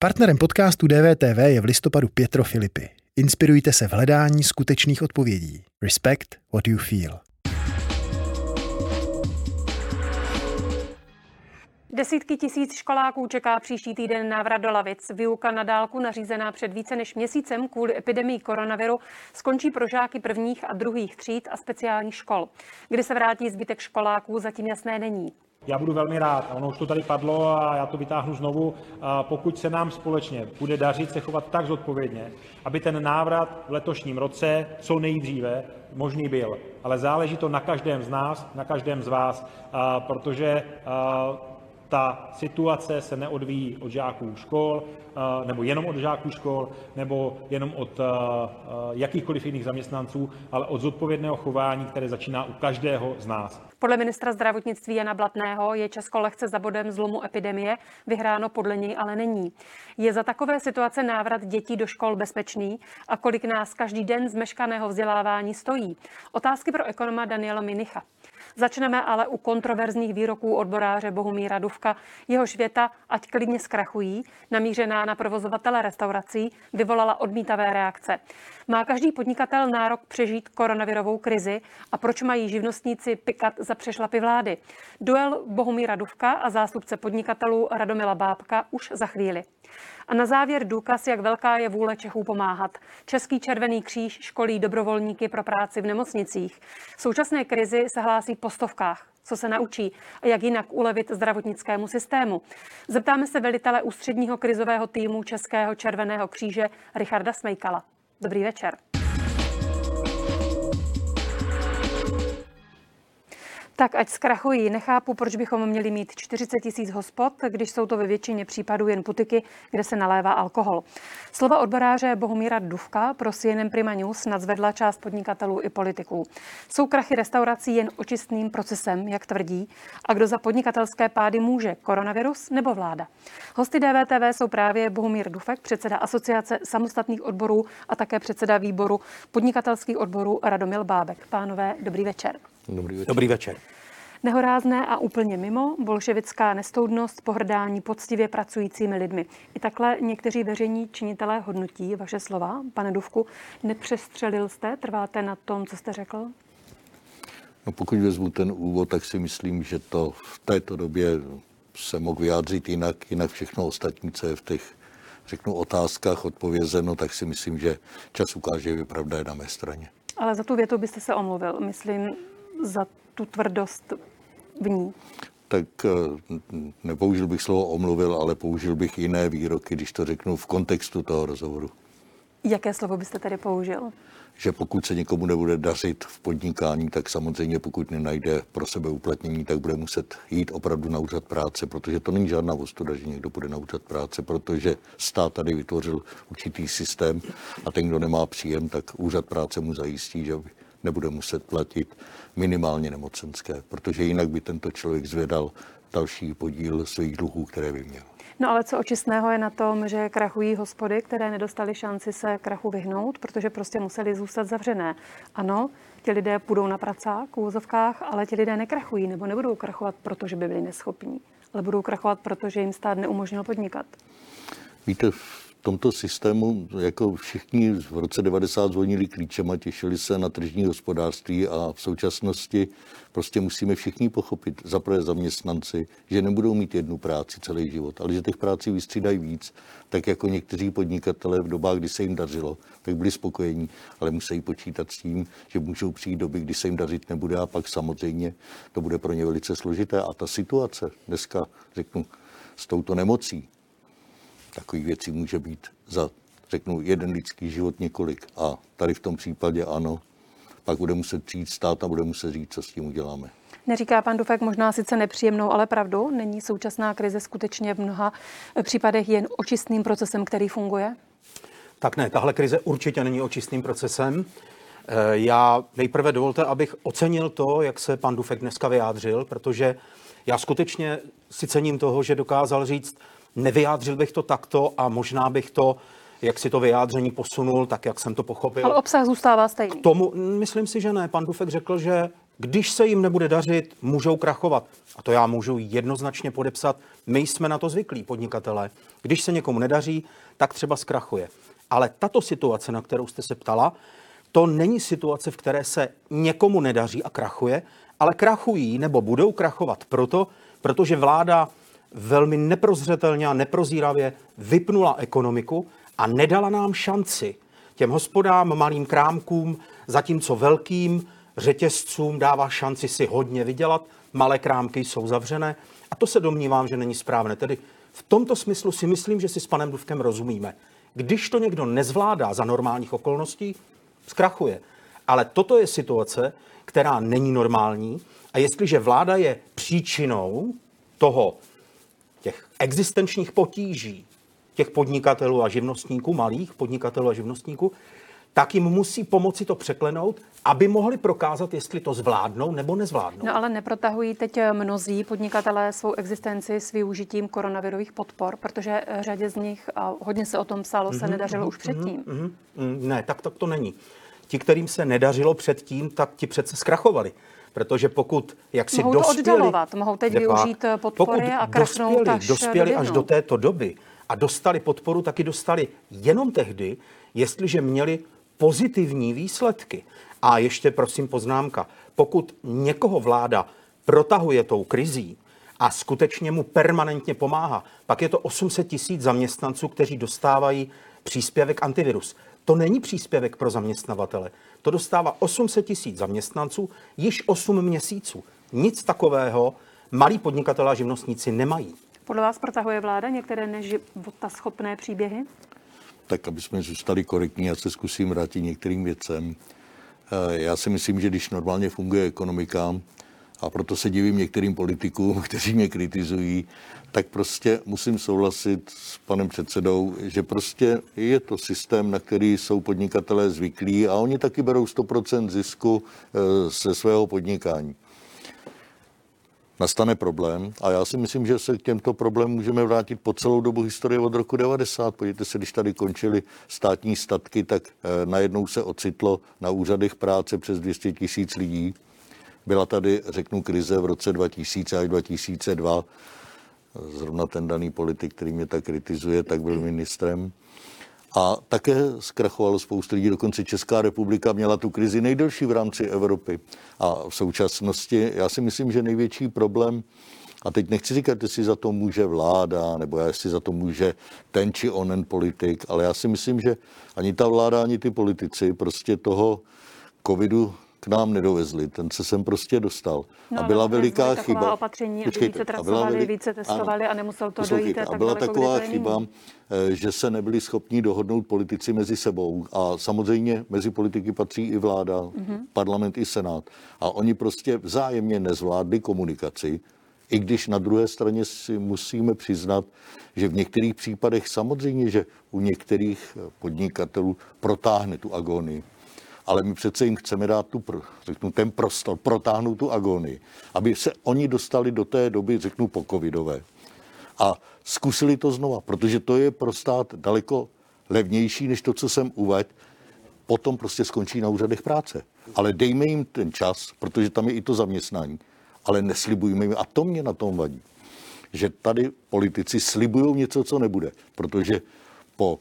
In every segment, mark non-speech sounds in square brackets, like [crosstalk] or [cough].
Partnerem podcastu DVTV je v listopadu Pietro Filipy. Inspirujte se v hledání skutečných odpovědí. Respect what you feel. Desítky tisíc školáků čeká příští týden návrat do lavic. Výuka na dálku nařízená před více než měsícem kvůli epidemii koronaviru skončí pro žáky prvních a druhých tříd a speciálních škol. Kdy se vrátí zbytek školáků, zatím jasné není. Já budu velmi rád, a ono už to tady padlo a já to vytáhnu znovu, pokud se nám společně bude dařit se chovat tak zodpovědně, aby ten návrat v letošním roce co nejdříve možný byl. Ale záleží to na každém z nás, na každém z vás, protože ta situace se neodvíjí od žáků škol, eh, nebo jenom od žáků škol, nebo jenom od eh, eh, jakýchkoliv jiných zaměstnanců, ale od zodpovědného chování, které začíná u každého z nás. Podle ministra zdravotnictví Jana Blatného je Česko lehce za bodem zlomu epidemie, vyhráno podle něj ale není. Je za takové situace návrat dětí do škol bezpečný a kolik nás každý den zmeškaného vzdělávání stojí? Otázky pro ekonoma Daniela Minicha. Začneme ale u kontroverzních výroků odboráře Bohumíra Duvka. Jeho věta, ať klidně zkrachují, namířená na provozovatele restaurací, vyvolala odmítavé reakce. Má každý podnikatel nárok přežít koronavirovou krizi a proč mají živnostníci pikat za přešlapy vlády? Duel Bohumíra Duvka a zástupce podnikatelů Radomila Bábka už za chvíli. A na závěr důkaz, jak velká je vůle Čechů pomáhat. Český červený kříž školí dobrovolníky pro práci v nemocnicích. V současné krizi se hlásí po stovkách. Co se naučí a jak jinak ulevit zdravotnickému systému? Zeptáme se velitele ústředního krizového týmu Českého červeného kříže Richarda Smejkala. Dobrý večer. Tak ať zkrachují. Nechápu, proč bychom měli mít 40 tisíc hospod, když jsou to ve většině případů jen putiky, kde se nalévá alkohol. Slova odboráře Bohumíra Duvka pro CNN Prima News nadzvedla část podnikatelů i politiků. Jsou krachy restaurací jen očistným procesem, jak tvrdí, a kdo za podnikatelské pády může, koronavirus nebo vláda? Hosty DVTV jsou právě Bohumír Dufek, předseda Asociace samostatných odborů a také předseda výboru podnikatelských odborů Radomil Bábek. Pánové, dobrý večer. Dobrý večer. Dobrý večer. Nehorázné a úplně mimo, bolševická nestoudnost, pohrdání poctivě pracujícími lidmi. I takhle někteří veřejní činitelé hodnotí vaše slova. Pane Duvku, nepřestřelil jste? Trváte na tom, co jste řekl? No pokud vezmu ten úvod, tak si myslím, že to v této době se mohl vyjádřit jinak, jinak všechno ostatní, co je v těch řeknu, otázkách odpovězeno, tak si myslím, že čas ukáže, že pravda je na mé straně. Ale za tu větu byste se omluvil, myslím, za tu tvrdost v ní? Tak eh, nepoužil bych slovo omluvil, ale použil bych jiné výroky, když to řeknu v kontextu toho rozhovoru. Jaké slovo byste tedy použil? Že pokud se někomu nebude dařit v podnikání, tak samozřejmě pokud nenajde pro sebe uplatnění, tak bude muset jít opravdu na úřad práce, protože to není žádná ostuda, že někdo bude na úřad práce, protože stát tady vytvořil určitý systém a ten, kdo nemá příjem, tak úřad práce mu zajistí, že nebude muset platit minimálně nemocenské, protože jinak by tento člověk zvedal další podíl svých dluhů, které by měl. No ale co očistného je na tom, že krachují hospody, které nedostali šanci se krachu vyhnout, protože prostě museli zůstat zavřené. Ano, ti lidé půjdou na pracák v úzovkách, ale ti lidé nekrachují nebo nebudou krachovat, protože by byli neschopní, ale budou krachovat, protože jim stát neumožnil podnikat. Víte, tomto systému jako všichni v roce 90 zvonili klíčem a těšili se na tržní hospodářství a v současnosti prostě musíme všichni pochopit, za prvé zaměstnanci, že nebudou mít jednu práci celý život, ale že těch práci vystřídají víc, tak jako někteří podnikatelé v dobách, kdy se jim dařilo, tak byli spokojení, ale musí počítat s tím, že můžou přijít doby, kdy se jim dařit nebude a pak samozřejmě to bude pro ně velice složité. A ta situace dneska, řeknu, s touto nemocí, takových věcí může být za, řeknu, jeden lidský život několik. A tady v tom případě ano, pak bude muset přijít stát a bude muset říct, co s tím uděláme. Neříká pan Dufek možná sice nepříjemnou, ale pravdu? Není současná krize skutečně v mnoha případech jen očistným procesem, který funguje? Tak ne, tahle krize určitě není očistným procesem. Eh, já nejprve dovolte, abych ocenil to, jak se pan Dufek dneska vyjádřil, protože já skutečně si cením toho, že dokázal říct, Nevyjádřil bych to takto a možná bych to jak si to vyjádření posunul, tak jak jsem to pochopil. Ale obsah zůstává stejný. K tomu, myslím si, že ne. Pan Dufek řekl, že Když se jim nebude dařit, můžou krachovat. A to já můžu jednoznačně podepsat. My jsme na to zvyklí, podnikatelé. Když se někomu nedaří, tak třeba zkrachuje. Ale tato situace, na kterou jste se ptala, to není situace, v které se někomu nedaří a krachuje, ale krachují nebo budou krachovat proto, protože vláda velmi neprozřetelně a neprozíravě vypnula ekonomiku a nedala nám šanci těm hospodám, malým krámkům, zatímco velkým řetězcům dává šanci si hodně vydělat, malé krámky jsou zavřené a to se domnívám, že není správné. Tedy v tomto smyslu si myslím, že si s panem Duvkem rozumíme. Když to někdo nezvládá za normálních okolností, zkrachuje. Ale toto je situace, která není normální a jestliže vláda je příčinou toho, těch existenčních potíží těch podnikatelů a živnostníků, malých podnikatelů a živnostníků, tak jim musí pomoci to překlenout, aby mohli prokázat, jestli to zvládnou nebo nezvládnou. No ale neprotahují teď mnozí podnikatelé svou existenci s využitím koronavirových podpor, protože řadě z nich, a hodně se o tom psalo, se mm-hmm, nedařilo mm-hmm, už předtím. Mm-hmm, mm, ne, tak, tak to není. Ti, kterým se nedařilo předtím, tak ti přece zkrachovali. Protože pokud jak si mohou dospěli, to oddalovat, mohou teď využít podpory pokud a dospěli, až dospěli do až do této doby a dostali podporu, taky dostali jenom tehdy, jestliže měli pozitivní výsledky. A ještě prosím poznámka, pokud někoho vláda protahuje tou krizí a skutečně mu permanentně pomáhá, pak je to 800 tisíc zaměstnanců, kteří dostávají příspěvek antivirus. To není příspěvek pro zaměstnavatele. To dostává 800 tisíc zaměstnanců již 8 měsíců. Nic takového malí podnikatelé a živnostníci nemají. Podle vás protahuje vláda některé neživotaschopné příběhy? Tak, aby jsme zůstali korektní, já se zkusím vrátit některým věcem. Eh, já si myslím, že když normálně funguje ekonomika, a proto se divím některým politikům, [laughs] kteří mě kritizují, tak prostě musím souhlasit s panem předsedou, že prostě je to systém, na který jsou podnikatelé zvyklí a oni taky berou 100% zisku ze svého podnikání nastane problém a já si myslím, že se k těmto problémům můžeme vrátit po celou dobu historie od roku 90. Podívejte se, když tady končily státní statky, tak eh, najednou se ocitlo na úřadech práce přes 200 tisíc lidí. Byla tady, řeknu, krize v roce 2000 až 2002. Zrovna ten daný politik, který mě tak kritizuje, tak byl ministrem. A také zkrachovalo spoustu lidí, dokonce Česká republika měla tu krizi nejdelší v rámci Evropy. A v současnosti já si myslím, že největší problém, a teď nechci říkat, jestli za to může vláda, nebo jestli za to může ten či onen politik, ale já si myslím, že ani ta vláda, ani ty politici prostě toho covidu k nám nedovezli. Ten se sem prostě dostal. No, a byla no, veliká chyba. opatření, Počkejte, více trasovali, veli... více testovali ano, a nemusel to dojít. A byla taková chyba, eh, že se nebyli schopni dohodnout politici mezi sebou. A samozřejmě mezi politiky patří i vláda, mm-hmm. parlament i senát. A oni prostě vzájemně nezvládli komunikaci, i když na druhé straně si musíme přiznat, že v některých případech samozřejmě, že u některých podnikatelů protáhne tu agonii ale my přece jim chceme dát tu, řeknu, ten prostor, protáhnout tu agonii, aby se oni dostali do té doby, řeknu, po covidové. A zkusili to znova, protože to je pro stát daleko levnější, než to, co jsem uvedl, potom prostě skončí na úřadech práce. Ale dejme jim ten čas, protože tam je i to zaměstnání. Ale neslibujme jim, a to mě na tom vadí, že tady politici slibují něco, co nebude. Protože po,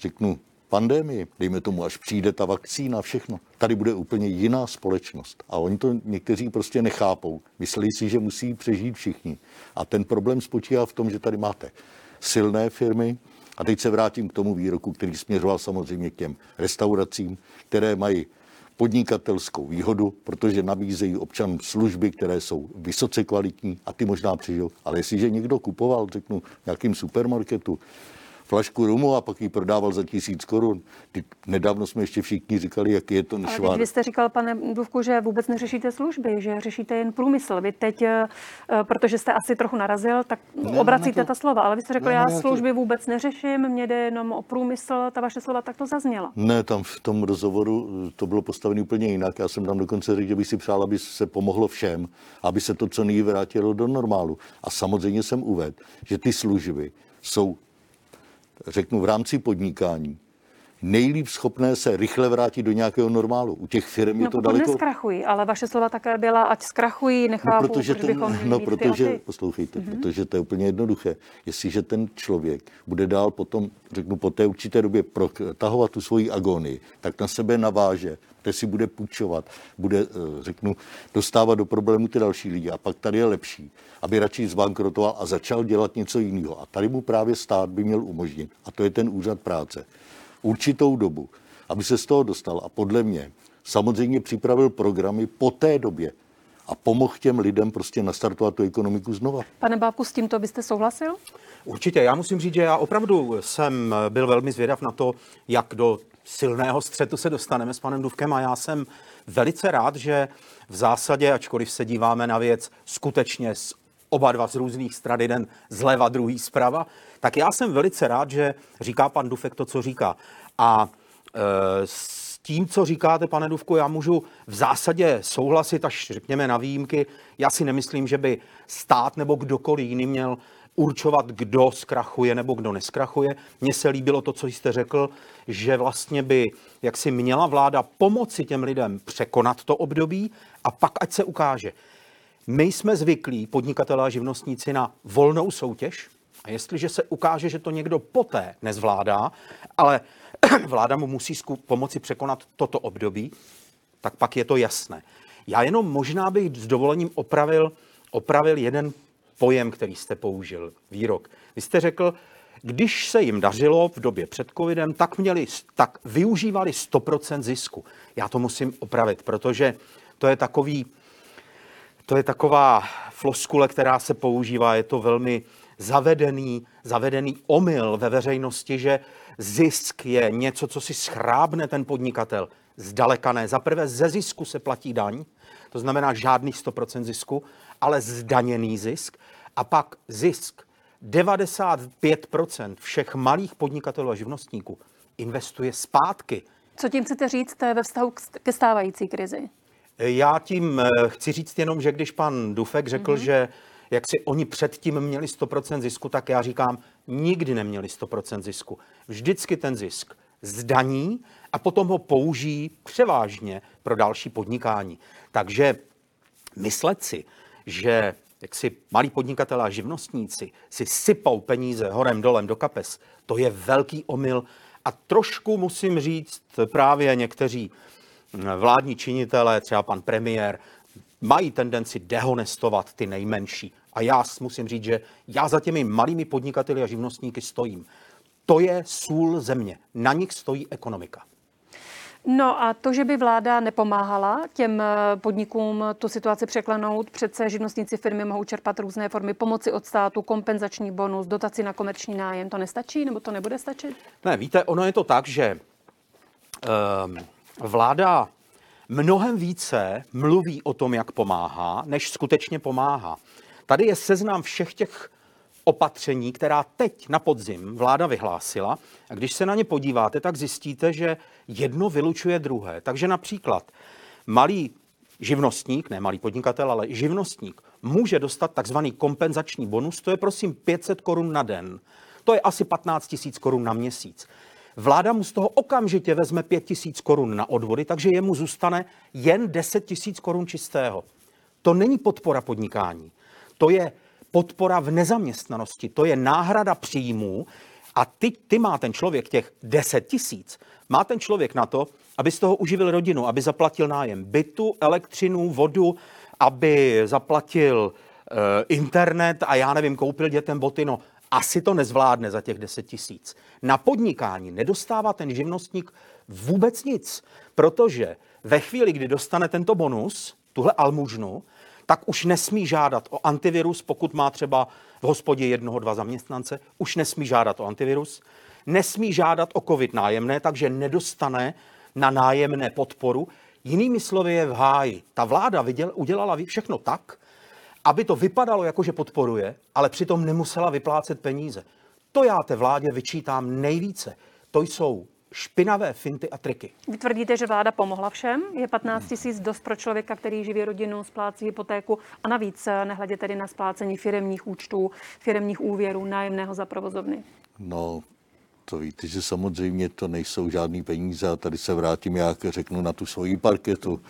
řeknu, pandemii, dejme tomu, až přijde ta vakcína, všechno, tady bude úplně jiná společnost. A oni to někteří prostě nechápou. Myslí si, že musí přežít všichni. A ten problém spočívá v tom, že tady máte silné firmy, a teď se vrátím k tomu výroku, který směřoval samozřejmě k těm restauracím, které mají podnikatelskou výhodu, protože nabízejí občanům služby, které jsou vysoce kvalitní a ty možná přežijou. Ale jestliže někdo kupoval, řeknu, nějakým supermarketu flašku rumu a pak ji prodával za tisíc korun. Nedávno jsme ještě všichni říkali, jak je to nešvár. Ale vy jste říkal, pane Duvku, že vůbec neřešíte služby, že řešíte jen průmysl. Vy teď, eh, protože jste asi trochu narazil, tak ne, obracíte to... ta slova. Ale vy jste řekl, ne, já ne, služby to... vůbec neřeším, mě jde jenom o průmysl. Ta vaše slova tak to zazněla. Ne, tam v tom rozhovoru eh, to bylo postavené úplně jinak. Já jsem tam dokonce řekl, že bych si přál, aby se pomohlo všem, aby se to co nejvíce vrátilo do normálu. A samozřejmě jsem uvedl, že ty služby jsou řeknu, v rámci podnikání nejlíp schopné se rychle vrátit do nějakého normálu. U těch firm je no, to daleko... neskrachují, ale vaše slova také byla, ať zkrachují, nechápu, no, protože ten, ten, no, protože, poslouchejte, mm-hmm. protože to je úplně jednoduché. Jestliže ten člověk bude dál potom, řeknu, po té určité době protahovat tu svoji agonii, tak na sebe naváže, kde si bude půjčovat, bude, eh, řeknu, dostávat do problému ty další lidi. A pak tady je lepší, aby radši zbankrotoval a začal dělat něco jiného. A tady mu právě stát by měl umožnit. A to je ten úřad práce určitou dobu, aby se z toho dostal. A podle mě samozřejmě připravil programy po té době a pomohl těm lidem prostě nastartovat tu ekonomiku znova. Pane Bábku, s tímto byste souhlasil? Určitě. Já musím říct, že já opravdu jsem byl velmi zvědav na to, jak do silného střetu se dostaneme s panem Duvkem a já jsem velice rád, že v zásadě, ačkoliv se díváme na věc skutečně z oba dva z různých stran, jeden zleva, druhý zprava, tak já jsem velice rád, že říká pan Dufek to, co říká. A e, s tím, co říkáte, pane Duvku, já můžu v zásadě souhlasit, až řekněme na výjimky. Já si nemyslím, že by stát nebo kdokoliv jiný měl určovat, kdo zkrachuje nebo kdo neskrachuje. Mně se líbilo to, co jste řekl, že vlastně by jak si měla vláda pomoci těm lidem překonat to období a pak ať se ukáže. My jsme zvyklí, podnikatelé a živnostníci, na volnou soutěž, a jestliže se ukáže, že to někdo poté nezvládá, ale [clears throat] vláda mu musí pomoci překonat toto období, tak pak je to jasné. Já jenom možná bych s dovolením opravil, opravil jeden pojem, který jste použil, výrok. Vy jste řekl, když se jim dařilo v době před covidem, tak, měli, tak využívali 100% zisku. Já to musím opravit, protože to je takový, to je taková floskule, která se používá, je to velmi zavedený, zavedený omyl ve veřejnosti, že zisk je něco, co si schrábne ten podnikatel. Zdaleka ne. Za prvé ze zisku se platí daň, to znamená žádný 100% zisku, ale zdaněný zisk. A pak zisk 95% všech malých podnikatelů a živnostníků investuje zpátky. Co tím chcete říct ve vztahu ke stávající krizi? Já tím eh, chci říct jenom, že když pan Dufek řekl, mm-hmm. že jak si oni předtím měli 100% zisku, tak já říkám, nikdy neměli 100% zisku. Vždycky ten zisk zdaní a potom ho použijí převážně pro další podnikání. Takže myslet si, že jak si malí podnikatelé a živnostníci si sypou peníze horem dolem do kapes, to je velký omyl a trošku musím říct právě někteří vládní činitelé, třeba pan premiér, mají tendenci dehonestovat ty nejmenší. A já musím říct, že já za těmi malými podnikateli a živnostníky stojím. To je sůl země. Na nich stojí ekonomika. No a to, že by vláda nepomáhala těm eh, podnikům tu situaci překlenout, přece živnostníci firmy mohou čerpat různé formy pomoci od státu, kompenzační bonus, dotaci na komerční nájem. To nestačí nebo to nebude stačit? Ne, víte, ono je to tak, že um, vláda mnohem více mluví o tom, jak pomáhá, než skutečně pomáhá. Tady je seznam všech těch opatření, která teď na podzim vláda vyhlásila. A když se na ně podíváte, tak zjistíte, že jedno vylučuje druhé. Takže například malý živnostník, ne malý podnikatel, ale živnostník, může dostat takzvaný kompenzační bonus, to je prosím 500 korun na den. To je asi 15 tisíc korun na měsíc. Vláda mu z toho okamžitě vezme 5 tisíc korun na odvody, takže jemu zůstane jen 10 tisíc korun čistého. To není podpora podnikání. To je podpora v nezaměstnanosti, to je náhrada příjmů a ty, ty má ten člověk těch 10 tisíc, má ten člověk na to, aby z toho uživil rodinu, aby zaplatil nájem bytu, elektřinu, vodu, aby zaplatil e, internet a já nevím, koupil dětem boty, no asi to nezvládne za těch 10 tisíc. Na podnikání nedostává ten živnostník vůbec nic, protože ve chvíli, kdy dostane tento bonus, tuhle almužnu, tak už nesmí žádat o antivirus, pokud má třeba v hospodě jednoho, dva zaměstnance, už nesmí žádat o antivirus, nesmí žádat o covid nájemné, takže nedostane na nájemné podporu. Jinými slovy je v háji. Ta vláda viděl, udělala všechno tak, aby to vypadalo jako, že podporuje, ale přitom nemusela vyplácet peníze. To já té vládě vyčítám nejvíce. To jsou špinavé finty a triky. Vy tvrdíte, že vláda pomohla všem? Je 15 tisíc dost pro člověka, který živí rodinu, splácí hypotéku a navíc eh, nehledě tedy na splácení firemních účtů, firemních úvěrů, nájemného za provozovny? No, to víte, že samozřejmě to nejsou žádný peníze a tady se vrátím, jak řeknu, na tu svoji parketu.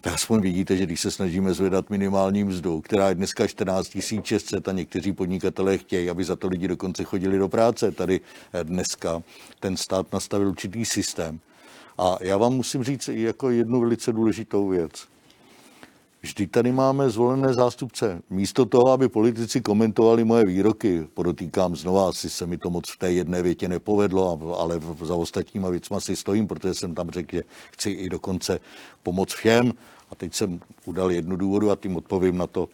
Tak aspoň vidíte, že když se snažíme zvedat minimální mzdu, která je dneska 14 600 a někteří podnikatelé chtějí, aby za to lidi dokonce chodili do práce. Tady dneska ten stát nastavil určitý systém. A já vám musím říct jako jednu velice důležitou věc. Vždyť tady máme zvolené zástupce. Místo toho, aby politici komentovali moje výroky, podotýkám znova, asi se mi to moc v té jedné větě nepovedlo, ale za ostatníma věcma si stojím, protože jsem tam řekl, že chci i dokonce pomoct všem. A teď jsem udal jednu důvodu a tím odpovím na to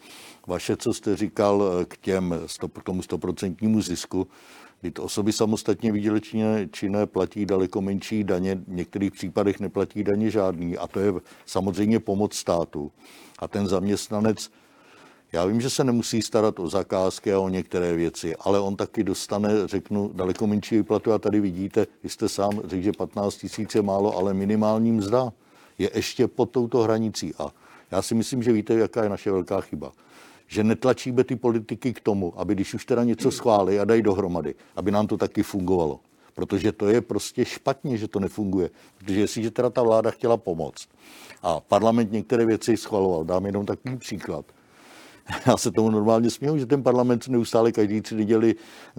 vaše, co jste říkal k, těm, k tomu stoprocentnímu zisku. Kdy osoby samostatně výdělečně činné platí daleko menší daně, v některých případech neplatí daně žádný a to je samozřejmě pomoc státu. A ten zaměstnanec, já vím, že se nemusí starat o zakázky a o některé věci, ale on taky dostane, řeknu, daleko menší výplatu a tady vidíte, vy jste sám řekl, že 15 tisíc je málo, ale minimální mzda je ještě pod touto hranicí. A já si myslím, že víte, jaká je naše velká chyba že netlačíme ty politiky k tomu, aby když už teda něco schválí a dají dohromady, aby nám to taky fungovalo. Protože to je prostě špatně, že to nefunguje. Protože jestliže teda ta vláda chtěla pomoct a parlament některé věci schvaloval, dám jenom takový příklad. [laughs] Já se tomu normálně směju, že ten parlament neustále každý tři neděli,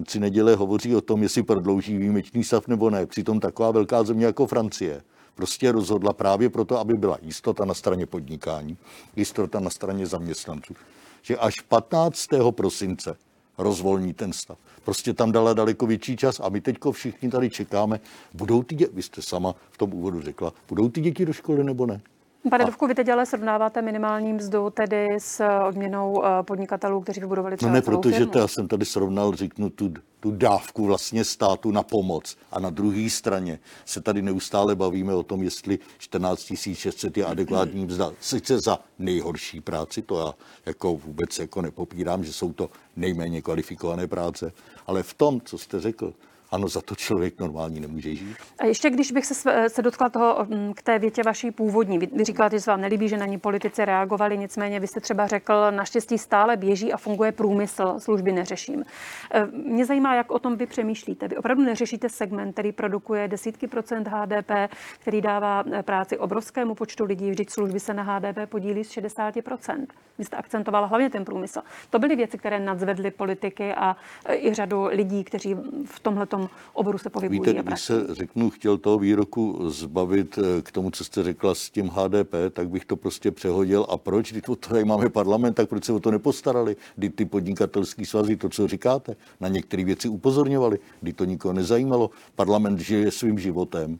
tři neděle hovoří o tom, jestli prodlouží výjimečný stav nebo ne. Přitom taková velká země jako Francie prostě rozhodla právě proto, aby byla jistota na straně podnikání, jistota na straně zaměstnanců že až 15. prosince rozvolní ten stav. Prostě tam dala daleko větší čas a my teďko všichni tady čekáme, budou ty děti, vy jste sama v tom úvodu řekla, budou ty děti do školy nebo ne? Pane Dovku, vy teď ale srovnáváte minimální mzdu tedy s odměnou eh, podnikatelů, kteří vybudovali třeba No ne, protože to já jsem tady srovnal, řeknu, tu, tu dávku vlastně státu na pomoc. A na druhé straně se tady neustále bavíme o tom, jestli 14 600 je adekvátní mzda. Sice za nejhorší práci, to já jako vůbec jako nepopírám, že jsou to nejméně kvalifikované práce, ale v tom, co jste řekl, ano, za to člověk normální nemůže žít. A ještě když bych se, se dotkla toho mm, k té větě vaší původní. Vy, vy říkáte, že se vám nelíbí, že na ní politici reagovali, nicméně vy jste třeba řekl, naštěstí stále běží a funguje průmysl, služby neřeším. E, mě zajímá, jak o tom vy přemýšlíte. Vy opravdu neřešíte segment, který produkuje desítky procent HDP, který dává e, práci obrovskému počtu lidí, vždyť služby se na HDP podílí z 60% Vy jste akcentovala hlavně ten průmysl. To byly věci, které nadzvedly politiky a e, i řadu lidí, kteří v tomhle tom oboru se pohybují. Víte, když se řeknu, chtěl toho výroku zbavit eh, k tomu, co jste řekla s tím HDP, tak bych to prostě přehodil. A proč? Když to tady máme parlament, tak proč se o to nepostarali? Kdy ty podnikatelské svazy, to, co říkáte, na některé věci upozorňovali, kdy to nikoho nezajímalo. Parlament žije svým životem.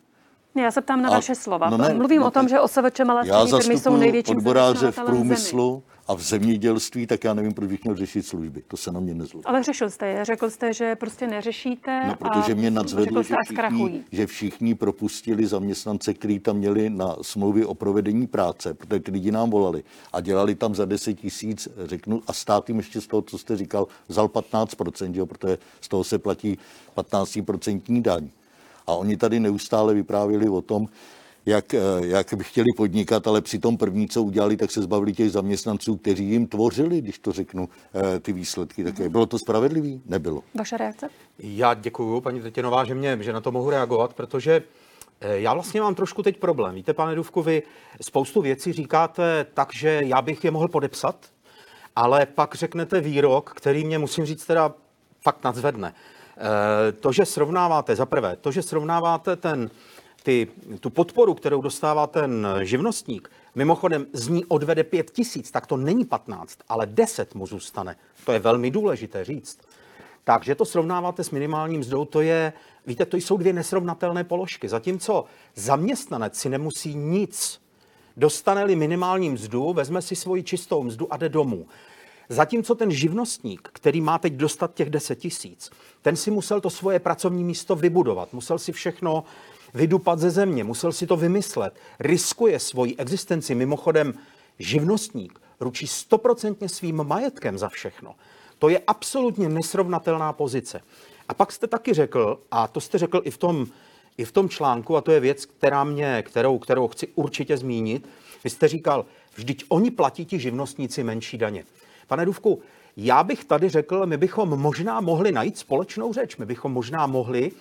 Já se ptám na a, vaše slova. No ne, Mluvím no, o tom, že OSVČ malé firmy jsou největší odboráře v průmyslu. Zemi a v zemědělství, tak já nevím, proč bych měl řešit služby. To se na mě nezlobí. Ale řešil jste je. Řekl jste, že prostě neřešíte. No, protože mě nadzvedlo, že všichni, že všichni propustili zaměstnance, kteří tam měli na smlouvy o provedení práce, protože ty lidi nám volali a dělali tam za 10 tisíc, řeknu, a stát jim ještě z toho, co jste říkal, vzal 15%, jo, protože z toho se platí 15% daň. A oni tady neustále vyprávěli o tom, jak, eh, jak by chtěli podnikat, ale při tom první, co udělali, tak se zbavili těch zaměstnanců, kteří jim tvořili, když to řeknu, eh, ty výsledky. Tak bylo to spravedlivý? Nebylo. Vaše reakce? Já děkuji, paní Tetěnová, že, mě, že na to mohu reagovat, protože eh, já vlastně mám trošku teď problém. Víte, pane Duvku, vy spoustu věcí říkáte tak, že já bych je mohl podepsat, ale pak řeknete výrok, který mě, musím říct, teda fakt nadzvedne. To, že srovnáváte, za prvé, to, že srovnáváte ten ty, tu podporu, kterou dostává ten živnostník, mimochodem z ní odvede 5 tisíc, tak to není 15, ale 10 mu zůstane. To je velmi důležité říct. Takže to srovnáváte s minimálním mzdou, to je, víte, to jsou dvě nesrovnatelné položky. Zatímco zaměstnanec si nemusí nic, dostane-li minimální mzdu, vezme si svoji čistou mzdu a jde domů. Zatímco ten živnostník, který má teď dostat těch 10 tisíc, ten si musel to svoje pracovní místo vybudovat, musel si všechno vydupat ze země, musel si to vymyslet, riskuje svoji existenci. Mimochodem, živnostník ručí stoprocentně svým majetkem za všechno. To je absolutně nesrovnatelná pozice. A pak jste taky řekl, a to jste řekl i v tom, i v tom článku, a to je věc, která mě, kterou, kterou chci určitě zmínit, vy jste říkal, vždyť oni platí ti živnostníci menší daně. Pane Duvku, já bych tady řekl, my bychom možná mohli najít společnou řeč, my bychom možná mohli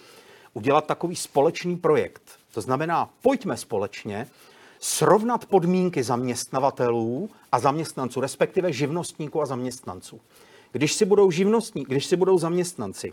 udělat takový společný projekt. To znamená, pojďme společně srovnat podmínky zaměstnavatelů a zaměstnanců, respektive živnostníků a zaměstnanců. Když si budou živnostní, když si budou zaměstnanci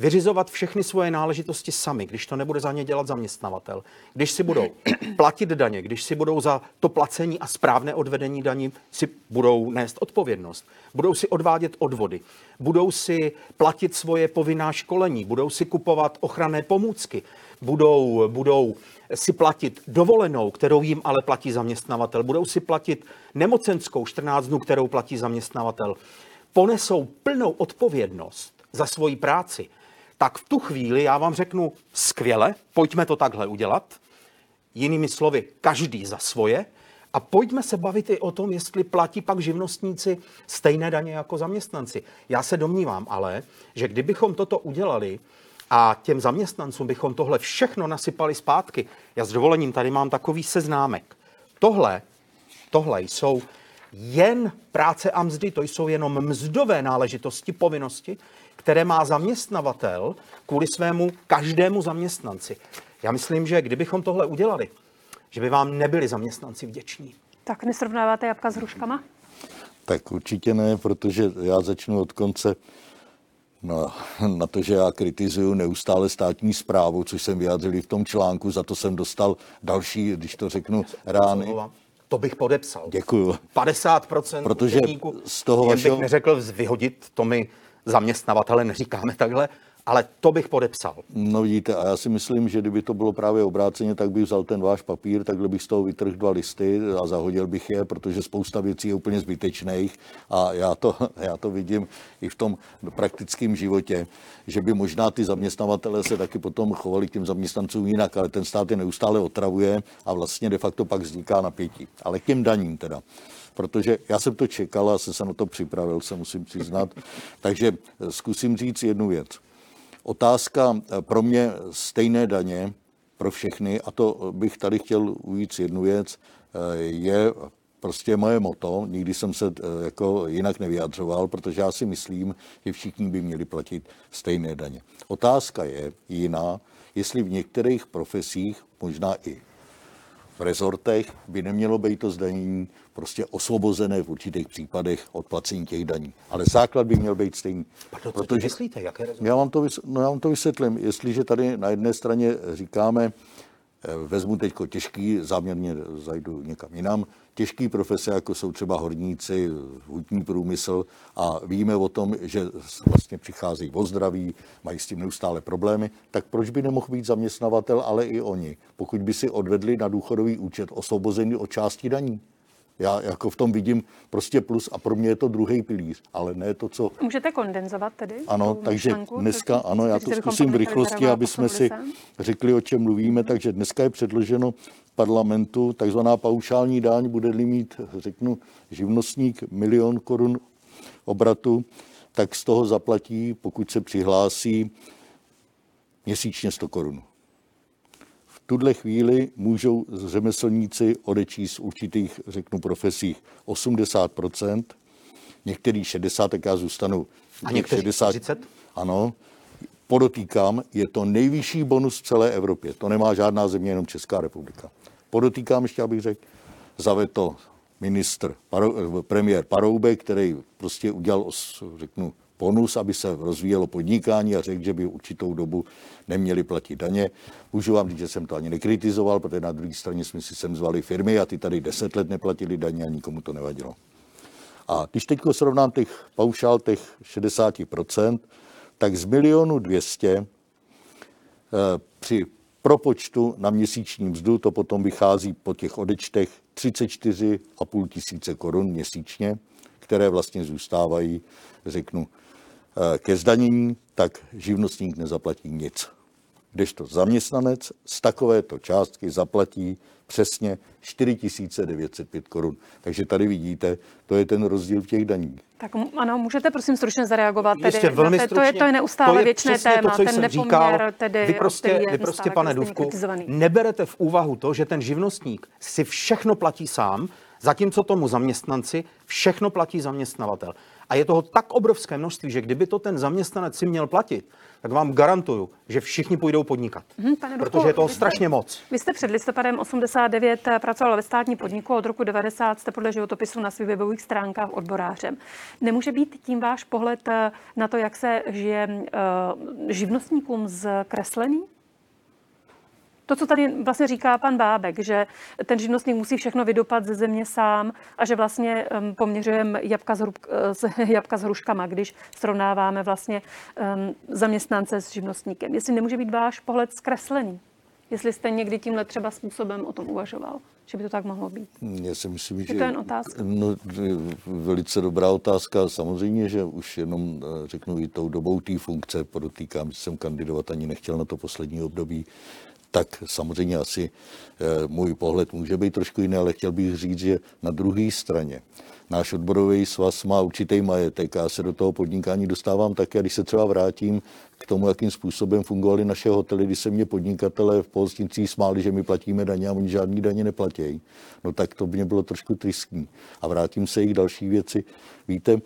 vyřizovat všechny svoje náležitosti sami, když to nebude za ně dělat zaměstnavatel, když si budou [clears throat] platit daně, když si budou za to placení a správné odvedení daní si budou nést odpovědnost, budou si odvádět odvody, budou si platit svoje povinná školení, budou si kupovat ochranné pomůcky, budou, budou si platit dovolenou, kterou jim ale platí zaměstnavatel, budou si platit nemocenskou 14 dnů, kterou platí zaměstnavatel, ponesou plnou odpovědnost za svoji práci, tak v tu chvíli já vám řeknu skvěle, pojďme to takhle udělat. Jinými slovy, každý za svoje. A pojďme se bavit i o tom, jestli platí pak živnostníci stejné daně jako zaměstnanci. Já se domnívám ale, že kdybychom toto udělali a těm zaměstnancům bychom tohle všechno nasypali zpátky, já s dovolením tady mám takový seznámek. Tohle, tohle jsou jen práce a mzdy, to jsou jenom mzdové náležitosti, povinnosti, které má zaměstnavatel kvůli svému každému zaměstnanci. Já myslím, že kdybychom tohle udělali, že by vám nebyli zaměstnanci vděční. Tak nesrovnáváte jabka s hruškama? Tak určitě ne, protože já začnu od konce na, na to, že já kritizuju neustále státní zprávu, což jsem vyjádřil v tom článku, za to jsem dostal další, když to řeknu, rány. To bych podepsal. Děkuju. 50% Protože z toho vašeho... bych neřekl vyhodit, to mi zaměstnavatele neříkáme takhle, ale to bych podepsal. No vidíte, a já si myslím, že kdyby to bylo právě obráceně, tak bych vzal ten váš papír, takhle bych z toho vytrhl dva listy a zahodil bych je, protože spousta věcí je úplně zbytečných a já to, [laughs] já to vidím i v tom praktickém životě, že by možná ty zaměstnavatele se taky potom chovali k těm zaměstnancům jinak, ale ten stát je neustále otravuje a vlastně de facto pak vzniká napětí. Ale k těm daním teda protože já jsem to čekal a jsem se na to připravil, se musím přiznat. Takže zkusím říct jednu věc. Otázka eh, pro mě stejné daně pro všechny, a to bych tady chtěl ujít jednu věc, eh, je prostě moje moto, nikdy jsem se eh, jako jinak nevyjadřoval, protože já si myslím, že všichni by měli platit stejné daně. Otázka je jiná, jestli v některých profesích, možná i v rezortech by nemělo být to zdanění prostě osvobozené v určitých případech od placení těch daní. Ale základ by měl být stejný. Pardon, protože, myslíte? Jaké rezorty? já vám, to, no já vám to vysvětlím. Jestliže tady na jedné straně říkáme, vezmu teď těžký, záměrně zajdu někam jinam, těžký profese, jako jsou třeba horníci, hutní průmysl a víme o tom, že vlastně přicházejí o zdraví, mají s tím neustále problémy, tak proč by nemohl být zaměstnavatel, ale i oni, pokud by si odvedli na důchodový účet osvobození od části daní? Já jako v tom vidím prostě plus a pro mě je to druhý pilíř, ale ne to, co... Můžete kondenzovat tedy? Ano, takže myšlenku, dneska, ano, já to zkusím v rychlosti, aby jsme si řekli, o čem mluvíme. Takže dneska je předloženo parlamentu takzvaná paušální daň, bude-li mít, řeknu, živnostník milion korun obratu, tak z toho zaplatí, pokud se přihlásí, měsíčně 100 korun tuhle chvíli můžou řemeslníci odečíst v určitých, řeknu, profesích 80%, některý 60, tak já zůstanu. A někteří 60, 40? Ano. Podotýkám, je to nejvyšší bonus v celé Evropě. To nemá žádná země, jenom Česká republika. Podotýkám, ještě abych řekl, zaved to ministr, premiér Paroubek, který prostě udělal, řeknu, bonus, aby se rozvíjelo podnikání a řekl, že by určitou dobu neměli platit daně. Můžu vám říct, že jsem to ani nekritizoval, protože na druhé straně jsme si sem zvali firmy a ty tady deset let neplatili daně a nikomu to nevadilo. A když teď srovnám těch paušál těch 60%, tak z milionu 200 eh, při propočtu na měsíční mzdu to potom vychází po těch odečtech 34,5 tisíce korun měsíčně, které vlastně zůstávají, řeknu, ke zdanění, tak živnostník nezaplatí nic. Kdežto zaměstnanec z takovéto částky zaplatí přesně 4905 korun. Takže tady vidíte, to je ten rozdíl v těch daních. Tak ano, můžete prosím stručně zareagovat. Tedy, Jistě, velmi te, to, je, to je neustále to je věčné téma, to, co ten nepoměr, říkal, tedy, vy prostě, vy prostě pane Duvku, neberete v úvahu to, že ten živnostník si všechno platí sám, zatímco tomu zaměstnanci všechno platí zaměstnavatel. A je toho tak obrovské množství, že kdyby to ten zaměstnanec si měl platit, tak vám garantuju, že všichni půjdou podnikat. Hmm, pane Duchu, protože je toho strašně moc. Vy jste před listopadem 89 pracoval ve státní podniku, od roku 90 jste podle životopisu na svých webových stránkách odborářem. Nemůže být tím váš pohled eh, na to, jak se žije eh, živnostníkům zkreslený? To, co tady vlastně říká pan Bábek, že ten živnostník musí všechno vydopat ze země sám a že vlastně um, poměřujeme jabka s, hrub, eh, s, [laughs] jabka s hruškama, když srovnáváme vlastně um, zaměstnance s živnostníkem. Jestli nemůže být váš pohled zkreslený? Jestli jste někdy tímhle třeba způsobem o tom uvažoval, že by to tak mohlo být? Já si myslím, že... to jen otázka? No, velice dobrá otázka. Samozřejmě, že už jenom eh, řeknu i tou dobou té funkce, podotýkám, že jsem kandidovat ani nechtěl na to poslední období, tak samozřejmě asi eh, můj pohled může být trošku jiný, ale chtěl bych říct, že na druhé straně náš odborový svaz má určitý majetek a já se do toho podnikání dostávám také. Když se třeba vrátím k tomu, jakým způsobem fungovaly naše hotely, kdy se mě podnikatelé v pohostinci smáli, že my platíme daně a oni žádný daně neplatí, no tak to mě bylo trošku tristní. A vrátím se i k další věci. Víte,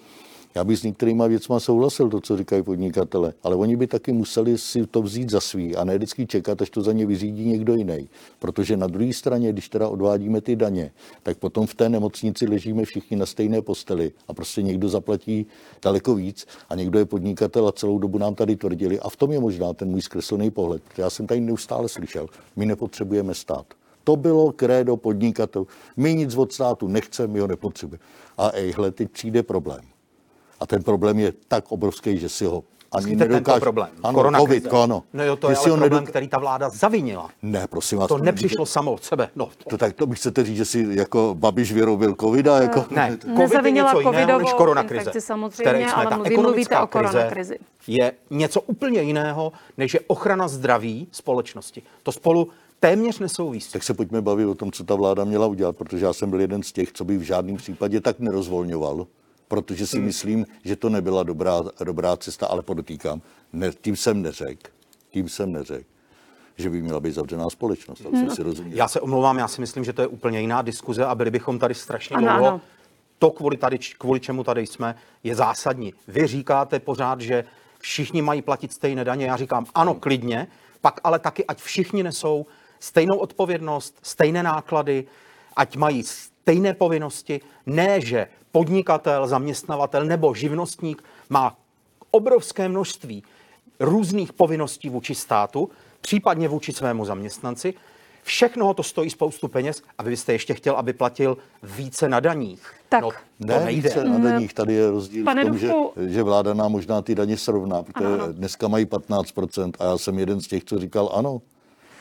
já bych s některýma věcma souhlasil, to, co říkají podnikatele, ale oni by taky museli si to vzít za svý a ne vždycky čekat, až to za ně vyřídí někdo jiný. Protože na druhé straně, když teda odvádíme ty daně, tak potom v té nemocnici ležíme všichni na stejné posteli a prostě někdo zaplatí daleko víc a někdo je podnikatel a celou dobu nám tady tvrdili. A v tom je možná ten můj zkreslený pohled, já jsem tady neustále slyšel, my nepotřebujeme stát. To bylo krédo podnikatelů. My nic od státu nechceme, my ho nepotřebujeme. A ejhle, teď přijde problém. A ten problém je tak obrovský, že si ho ani Myslíte tento nedokážu. problém? Ano, Koronakrize. COVID, ano. No jo, to je si ale ho problém, nedok- který ta vláda zavinila. Ne, prosím vás. To není- nepřišlo samo od sebe. No, To, tak to bych chcete říct, že si jako Babiš vyrobil covida? Jako... Ne, covid je Nezavinila něco jiného než koronakrize. infekci samozřejmě, jsme. ale Ta mluví- mluvíte o koronakrizi. krize Je něco úplně jiného, než je ochrana zdraví společnosti. To spolu téměř nesouvisí. Tak se pojďme bavit o tom, co ta vláda měla udělat, protože já jsem byl jeden z těch, co by v žádném případě tak nerozvolňoval, protože si myslím, že to nebyla dobrá, dobrá cesta, ale podotýkám, ne, tím jsem neřekl, tím jsem neřekl, že by měla být zavřená společnost, jsem si rozuměl. Já se omlouvám, já si myslím, že to je úplně jiná diskuze a byli bychom tady strašně Ano, dlouho. ano. To, kvůli, tady, kvůli čemu tady jsme, je zásadní. Vy říkáte pořád, že všichni mají platit stejné daně. Já říkám, ano, klidně, pak ale taky, ať všichni nesou stejnou odpovědnost, stejné náklady, ať mají stejné povinnosti. Ne, že podnikatel, zaměstnavatel nebo živnostník má obrovské množství různých povinností vůči státu, případně vůči svému zaměstnanci. Všechno ho to stojí spoustu peněz a vy byste ještě chtěl, aby platil více na daních. Tak. No, to Ne, nejde. více na daních. Tady je rozdíl Pane v tom, že, Dufku. že vláda nám možná ty daně srovná, protože ano. dneska mají 15% a já jsem jeden z těch, co říkal ano.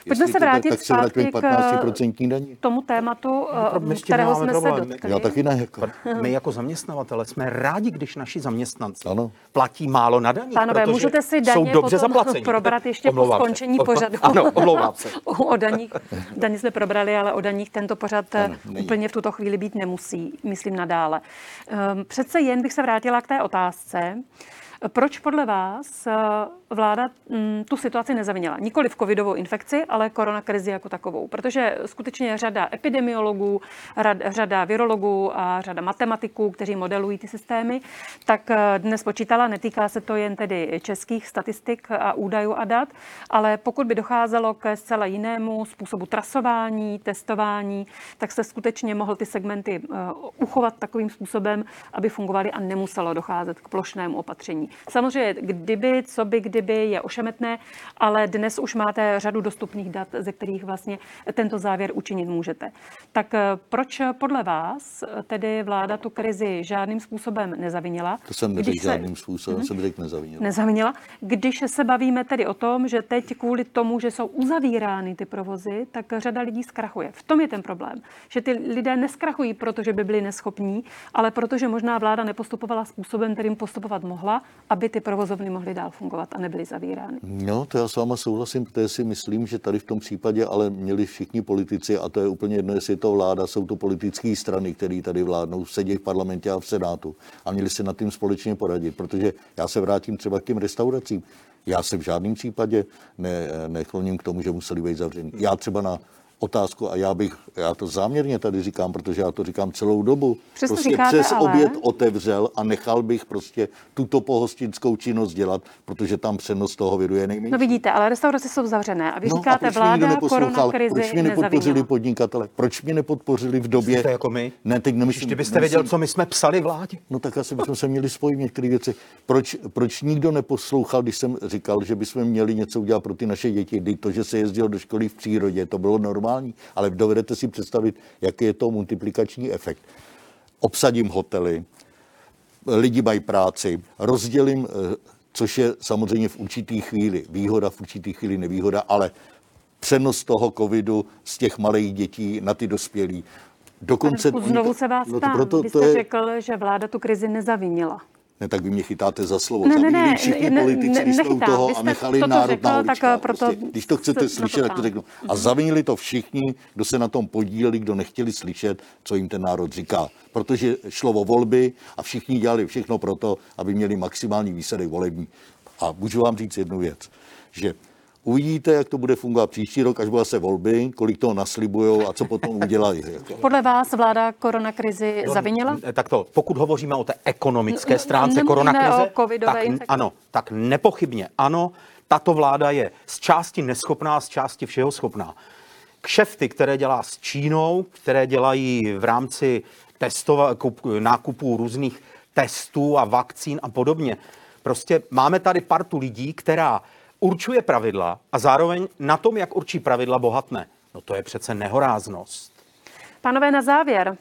Pojďme se tak, vrátit tak se vraťme k zpátky k- 15% daní. Tomu tématu, eh, tím kterého jsme se problém. dotkli. Já taky ne. Jako. My jako zaměstnavatele jsme rádi, když naši zaměstnanci Ano. platí málo na daních, Pánové, protože můžete si jsou daně dobře potom zaplaceni. probrat ještě Omlouvám po se. skončení O- pořadu. Ano, omlouvám se. [laughs] o daních, daně jsme probrali, ale o daních tento pořad Ano, ano, není. úplně v tuto chvíli být nemusí, myslím nadále. Přece jen bych se vrátila k té otázce, proč podle vás eh, vláda mm, tu situaci nezavinila? Nikoli v covidovou infekci, ale koronakrizi jako takovou. Protože skutečně řada epidemiologů, řada virologů a řada matematiků, kteří modelují ty systémy, tak eh, dnes počítala, netýká se to jen tedy českých statistik a údajů a dat, ale pokud by docházelo ke zcela jinému způsobu trasování, testování, tak se skutečně mohl ty segmenty eh, uchovat takovým způsobem, aby fungovaly a nemuselo docházet k plošnému opatření. Samozřejmě, kdyby, co by, kdyby je ošemetné, ale dnes už máte řadu dostupných dat, ze kterých vlastně tento závěr učinit můžete. Tak eh, proč podle vás eh, tedy vláda tu krizi žádným způsobem nezavinila? To jsem neřekl se- žádným způsobem, jsem řekl nezavinil. nezavinila. Když se bavíme tedy o tom, že teď kvůli tomu, že jsou uzavírány ty provozy, tak řada lidí zkrachuje. V tom je ten problém. Že ty lidé neskrachují, protože by byli neschopní, ale protože možná vláda nepostupovala způsobem, kterým postupovat mohla, aby ty provozovny mohly dál fungovat a nebyly zavírány. No, to já s váma souhlasím, protože si myslím, že tady v tom případě ale měli všichni politici, a to je úplně jedno, jestli je to vláda, jsou to politické strany, které tady vládnou, sedí v parlamentě a v senátu a měli se nad tím společně poradit, protože já se vrátím třeba k těm restauracím. Já se v žádném případě ne, nekloním k tomu, že museli být zavřený. Já třeba na otázku a já bych, já to záměrně tady říkám, protože já to říkám celou dobu, Přesto prostě říkáte, přes ale... oběd otevřel a nechal bych prostě tuto pohostinskou činnost dělat, protože tam přenos toho viru je nejmenší. No vidíte, ale restaurace jsou zavřené a vy No, říkáte, proč mě vláda nikdo neposlouchal? koronakrizi Proč mě nepodpořili podnikatele? Proč mě nepodpořili v době... Jste jako my? Ne, teď nemyslím... Ještě byste věděl, co my jsme psali vládě. No tak asi bychom se měli spojit v některých věcech. Proč, proč nikdo neposlouchal, když jsem říkal, že bychom měli něco udělat pro ty naše děti? Kdy to, že se jezdilo do školy v přírodě, to bylo normální, ale dovedete si představit, jaký je to multiplikační efekt. Obsadím hotely, lidi mají práci, rozdělím, eh, což je samozřejmě v určitý chvíli výhoda, v určitý chvíli nevýhoda, ale přenos toho covidu z těch malých dětí na ty dospělí. Dokonce... Pane, Znovu se vás no to ptám. proto Vy to jste je, řekl, že vláda tu krizi nezavinila. Ne, tak vy mě chytáte za slovo. Ne, ne, ne, všichni ne, politici, ne, když jsme u nechytám. toho a nechali národ řekl, na tak, uličkách. proto Prostě, když to chcete to slyšet, tak to řeknu. A zavinili to všichni, kdo se na tom podíleli, kdo nechtěli slyšet, co jim ten národ říká. Protože šlo o volby a všichni dělali všechno pro to, aby měli maximální výsledek volební. A můžu vám říct jednu věc, že uvidíte, jak to bude fungovat příští rok, až bude se volby, kolik toho naslibujou a co potom udělají. [laughs] Jako. Podle vás vláda koronakrizi zavinila? Tak to, pokud hovoříme o té ekonomické No, stránce nemluvíme koronakrize, o covidové tak, ano, tak nepochybně ano, tato vláda je z části neschopná, z části všeho schopná. Kšefty, které dělá s Čínou, které dělají v rámci testova, kup, nákupů různých testů a vakcín a podobně. Prostě máme tady partu lidí, která určuje pravidla a zároveň na tom, jak určí pravidla, bohatne. No to je přece nehoráznost. Pánové, na závěr.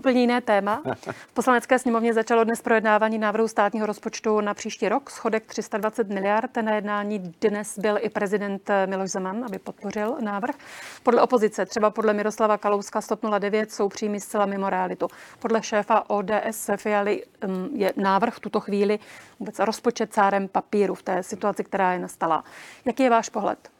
Úplně jiné téma. V poslanecké sněmovně začalo dnes projednávání návrhu státního rozpočtu na příští rok. Schodek 320 miliard. Na jednání dnes byl i prezident Miloš Zeman, aby podpořil návrh. Podle opozice, třeba podle Miroslava Kalouska 109, jsou příjmy zcela mimo realitu. Podle šéfa ODS Fialy um, je návrh v tuto chvíli vůbec rozpočet cárem papíru v té situaci, která je nastala. Jaký je váš pohled?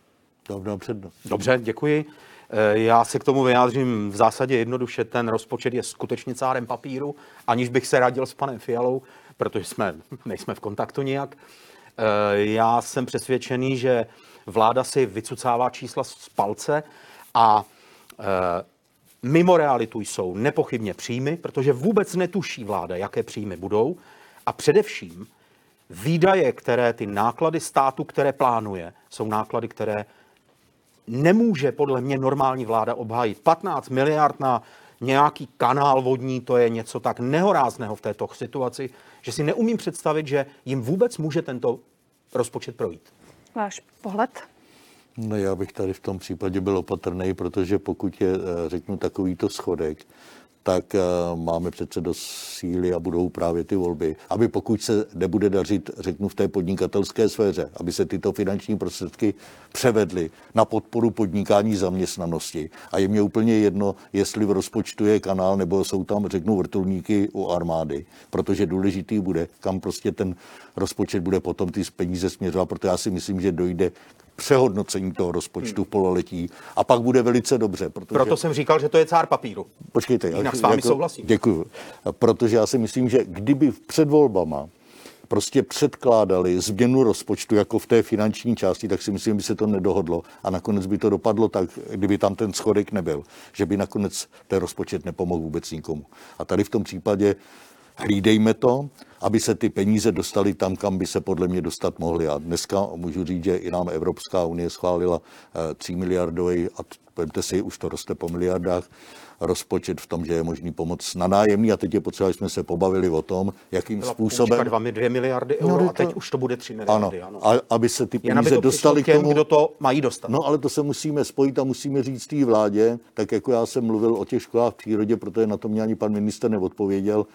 Předno. Dobře, děkuji. Eh, Já se k tomu vyjádřím v zásadě jednoduše. Ten rozpočet je skutečně cárem papíru, aniž bych se radil s panem Fialou, protože jsme, [laughs] nejsme v kontaktu nijak. Eh, Já jsem přesvědčený, že vláda si vycucává čísla z palce a eh, mimo realitu jsou nepochybně příjmy, protože vůbec netuší vláda, jaké příjmy budou. A především výdaje, které ty náklady státu, které plánuje, jsou náklady, které nemůže podle mě normální vláda obhájit. 15 miliard na nějaký kanál vodní, to je něco tak nehorázného v této situaci, že si neumím představit, že jim vůbec může tento rozpočet projít. Váš pohled? No, já bych tady v tom případě byl opatrný, protože pokud je, eh, řeknu, takovýto schodek, tak eh, máme přece dost síly a budou právě ty volby. Aby pokud se nebude dařit, řeknu, v té podnikatelské sféře, aby se tyto finanční prostředky převedly na podporu podnikání zaměstnanosti. A je mě úplně jedno, jestli v rozpočtu je kanál, nebo jsou tam, řeknu, vrtulníky u armády. Protože důležitý bude, kam prostě ten rozpočet bude potom ty peníze směřovat, protože já si myslím, že dojde k přehodnocení toho rozpočtu v pololetí a pak bude velice dobře. Protože... Proto jsem říkal, že to je cár papíru. Počkejte. Jinak já- s vámi souhlasím. Děkuju. Protože já si myslím, že kdyby před volbama prostě předkládali změnu rozpočtu jako v té finanční části, tak si myslím, by se to nedohodlo a nakonec by to dopadlo tak, kdyby tam ten schodek nebyl, že by nakonec ten rozpočet nepomohl vůbec nikomu. A tady v tom případě hlídejme to, aby se ty peníze dostaly tam, kam by se podle mě dostat mohly. A dneska můžu říct, že i nám Evropská unie schválila eh, 3 miliardový, a vemte si, už to roste po miliardách, rozpočet v tom, že je možný pomoc na nájemní a teď je potřeba, jsme se pobavili o tom, jakým Byla způsobem... dva, dvě miliardy No, euro to- a teď už to bude 3 Ano, miliardy. Ano. a, aby se ty peníze to dostaly přišlo k těm, tomu, kdo to mají dostat. No ale to se musíme spojit a musíme říct té vládě, tak jako já jsem mluvil o těch školách v přírodě, protože na to mě ani pan minister neodpověděl,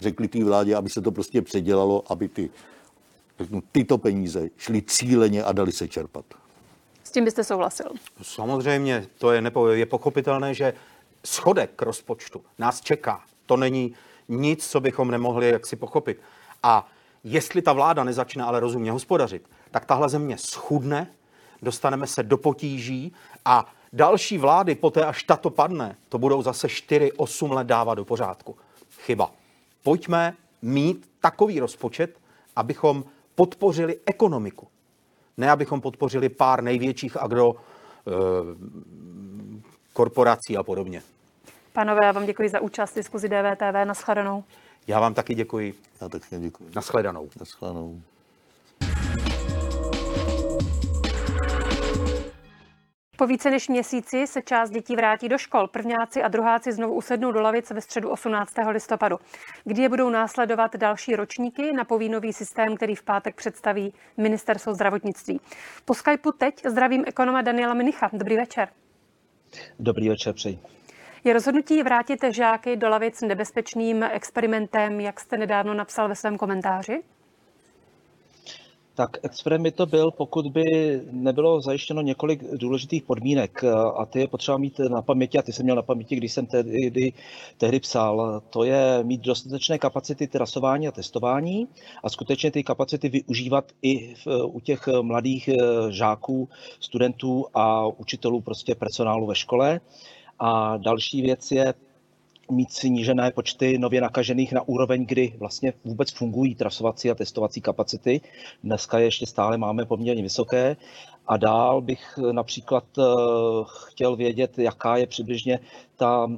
řekli té vládě, aby se to prostě předělalo, aby ty, řeknu, tyto peníze šly cíleně a dali se čerpat. S tím byste souhlasil. Samozřejmě, to je, nepo, je pochopitelné, že schodek rozpočtu nás čeká. To není nic, co bychom nemohli jaksi pochopit. A jestli ta vláda nezačne ale rozumně hospodařit, tak tahle země schudne, dostaneme se do potíží a další vlády, poté až tato padne, to budou zase 4-8 let dávat do pořádku. Chyba. Pojďme mít takový rozpočet, abychom podpořili ekonomiku. Ne, abychom podpořili pár největších agro, eh, korporací a podobně. Panové, já vám děkuji za účast v diskuzi DVTV. Naschledanou. Já vám taky děkuji. Já také děkuji. Naschledanou. Naschledanou. Po více než měsíci se část dětí vrátí do škol. Prvňáci a druháci znovu usednou do lavic ve středu 18. listopadu, kdy je budou následovat další ročníky na povínový systém, který v pátek představí ministerstvo zdravotnictví. Po Skypeu teď zdravím ekonoma Daniela Minicha. Dobrý večer. Dobrý večer, přeji. Je rozhodnutí vrátit žáky do lavic nebezpečným experimentem, jak jste nedávno napsal ve svém komentáři? Tak experiment to byl, pokud by nebylo zajištěno několik důležitých podmínek a ty je potřeba mít na paměti a ty jsem měl na paměti, když jsem tehdy, tehdy psal. To je mít dostatečné kapacity trasování a testování a skutečně ty kapacity využívat i v, u těch mladých žáků, studentů a učitelů, prostě personálu ve škole. A další věc je mít snížené počty nově nakažených na úroveň, kdy vlastně vůbec fungují trasovací a testovací kapacity. Dneska ještě stále máme poměrně vysoké. A dál bych například eh, chtěl vědět, jaká je přibližně ta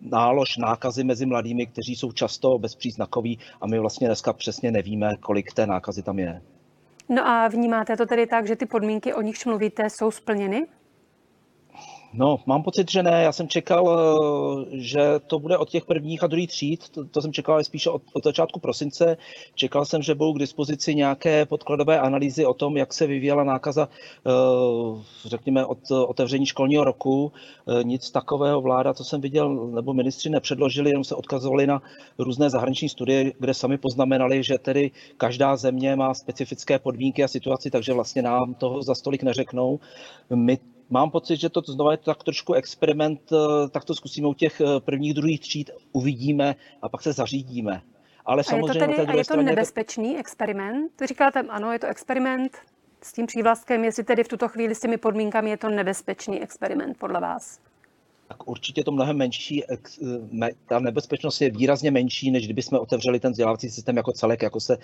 nálož nákazy mezi mladými, kteří jsou často bezpříznakoví a my vlastně dneska přesně nevíme, kolik té nákazy tam je. No a vnímáte to tedy tak, že ty podmínky, o nichž mluvíte, jsou splněny? No, mám pocit, že ne. Já jsem čekal, eh, že to bude od těch prvních a druhých tříd. To, to jsem čekal spíše od, od začátku prosince. Čekal jsem, že budou k dispozici nějaké podkladové analýzy o tom, jak se vyvíjela nákaza, eh, řekněme, od otevření školního roku. Eh, nic takového vláda, co jsem viděl, nebo ministři nepředložili, jenom se odkazovali na různé zahraniční studie, kde sami poznamenali, že tedy každá země má specifické podmínky a situaci, takže vlastně nám toho za stolik neřeknou. My mám pocit, že to znovu je tak trošku experiment, eh, tak to zkusíme u těch eh, prvních, druhých tříd, uvidíme a pak se zařídíme. Ale samozřejmě a je to, tedy, a je to nebezpečný to... experiment? Vy říkáte, ano, je to experiment s tím přívlastkem, jestli tedy v tuto chvíli s těmi podmínkami je to nebezpečný experiment podle vás? Tak určitě to mnohem menší, ta nebezpečnost je výrazně menší, než kdyby jsme otevřeli ten vzdělávací systém jako celek, jako se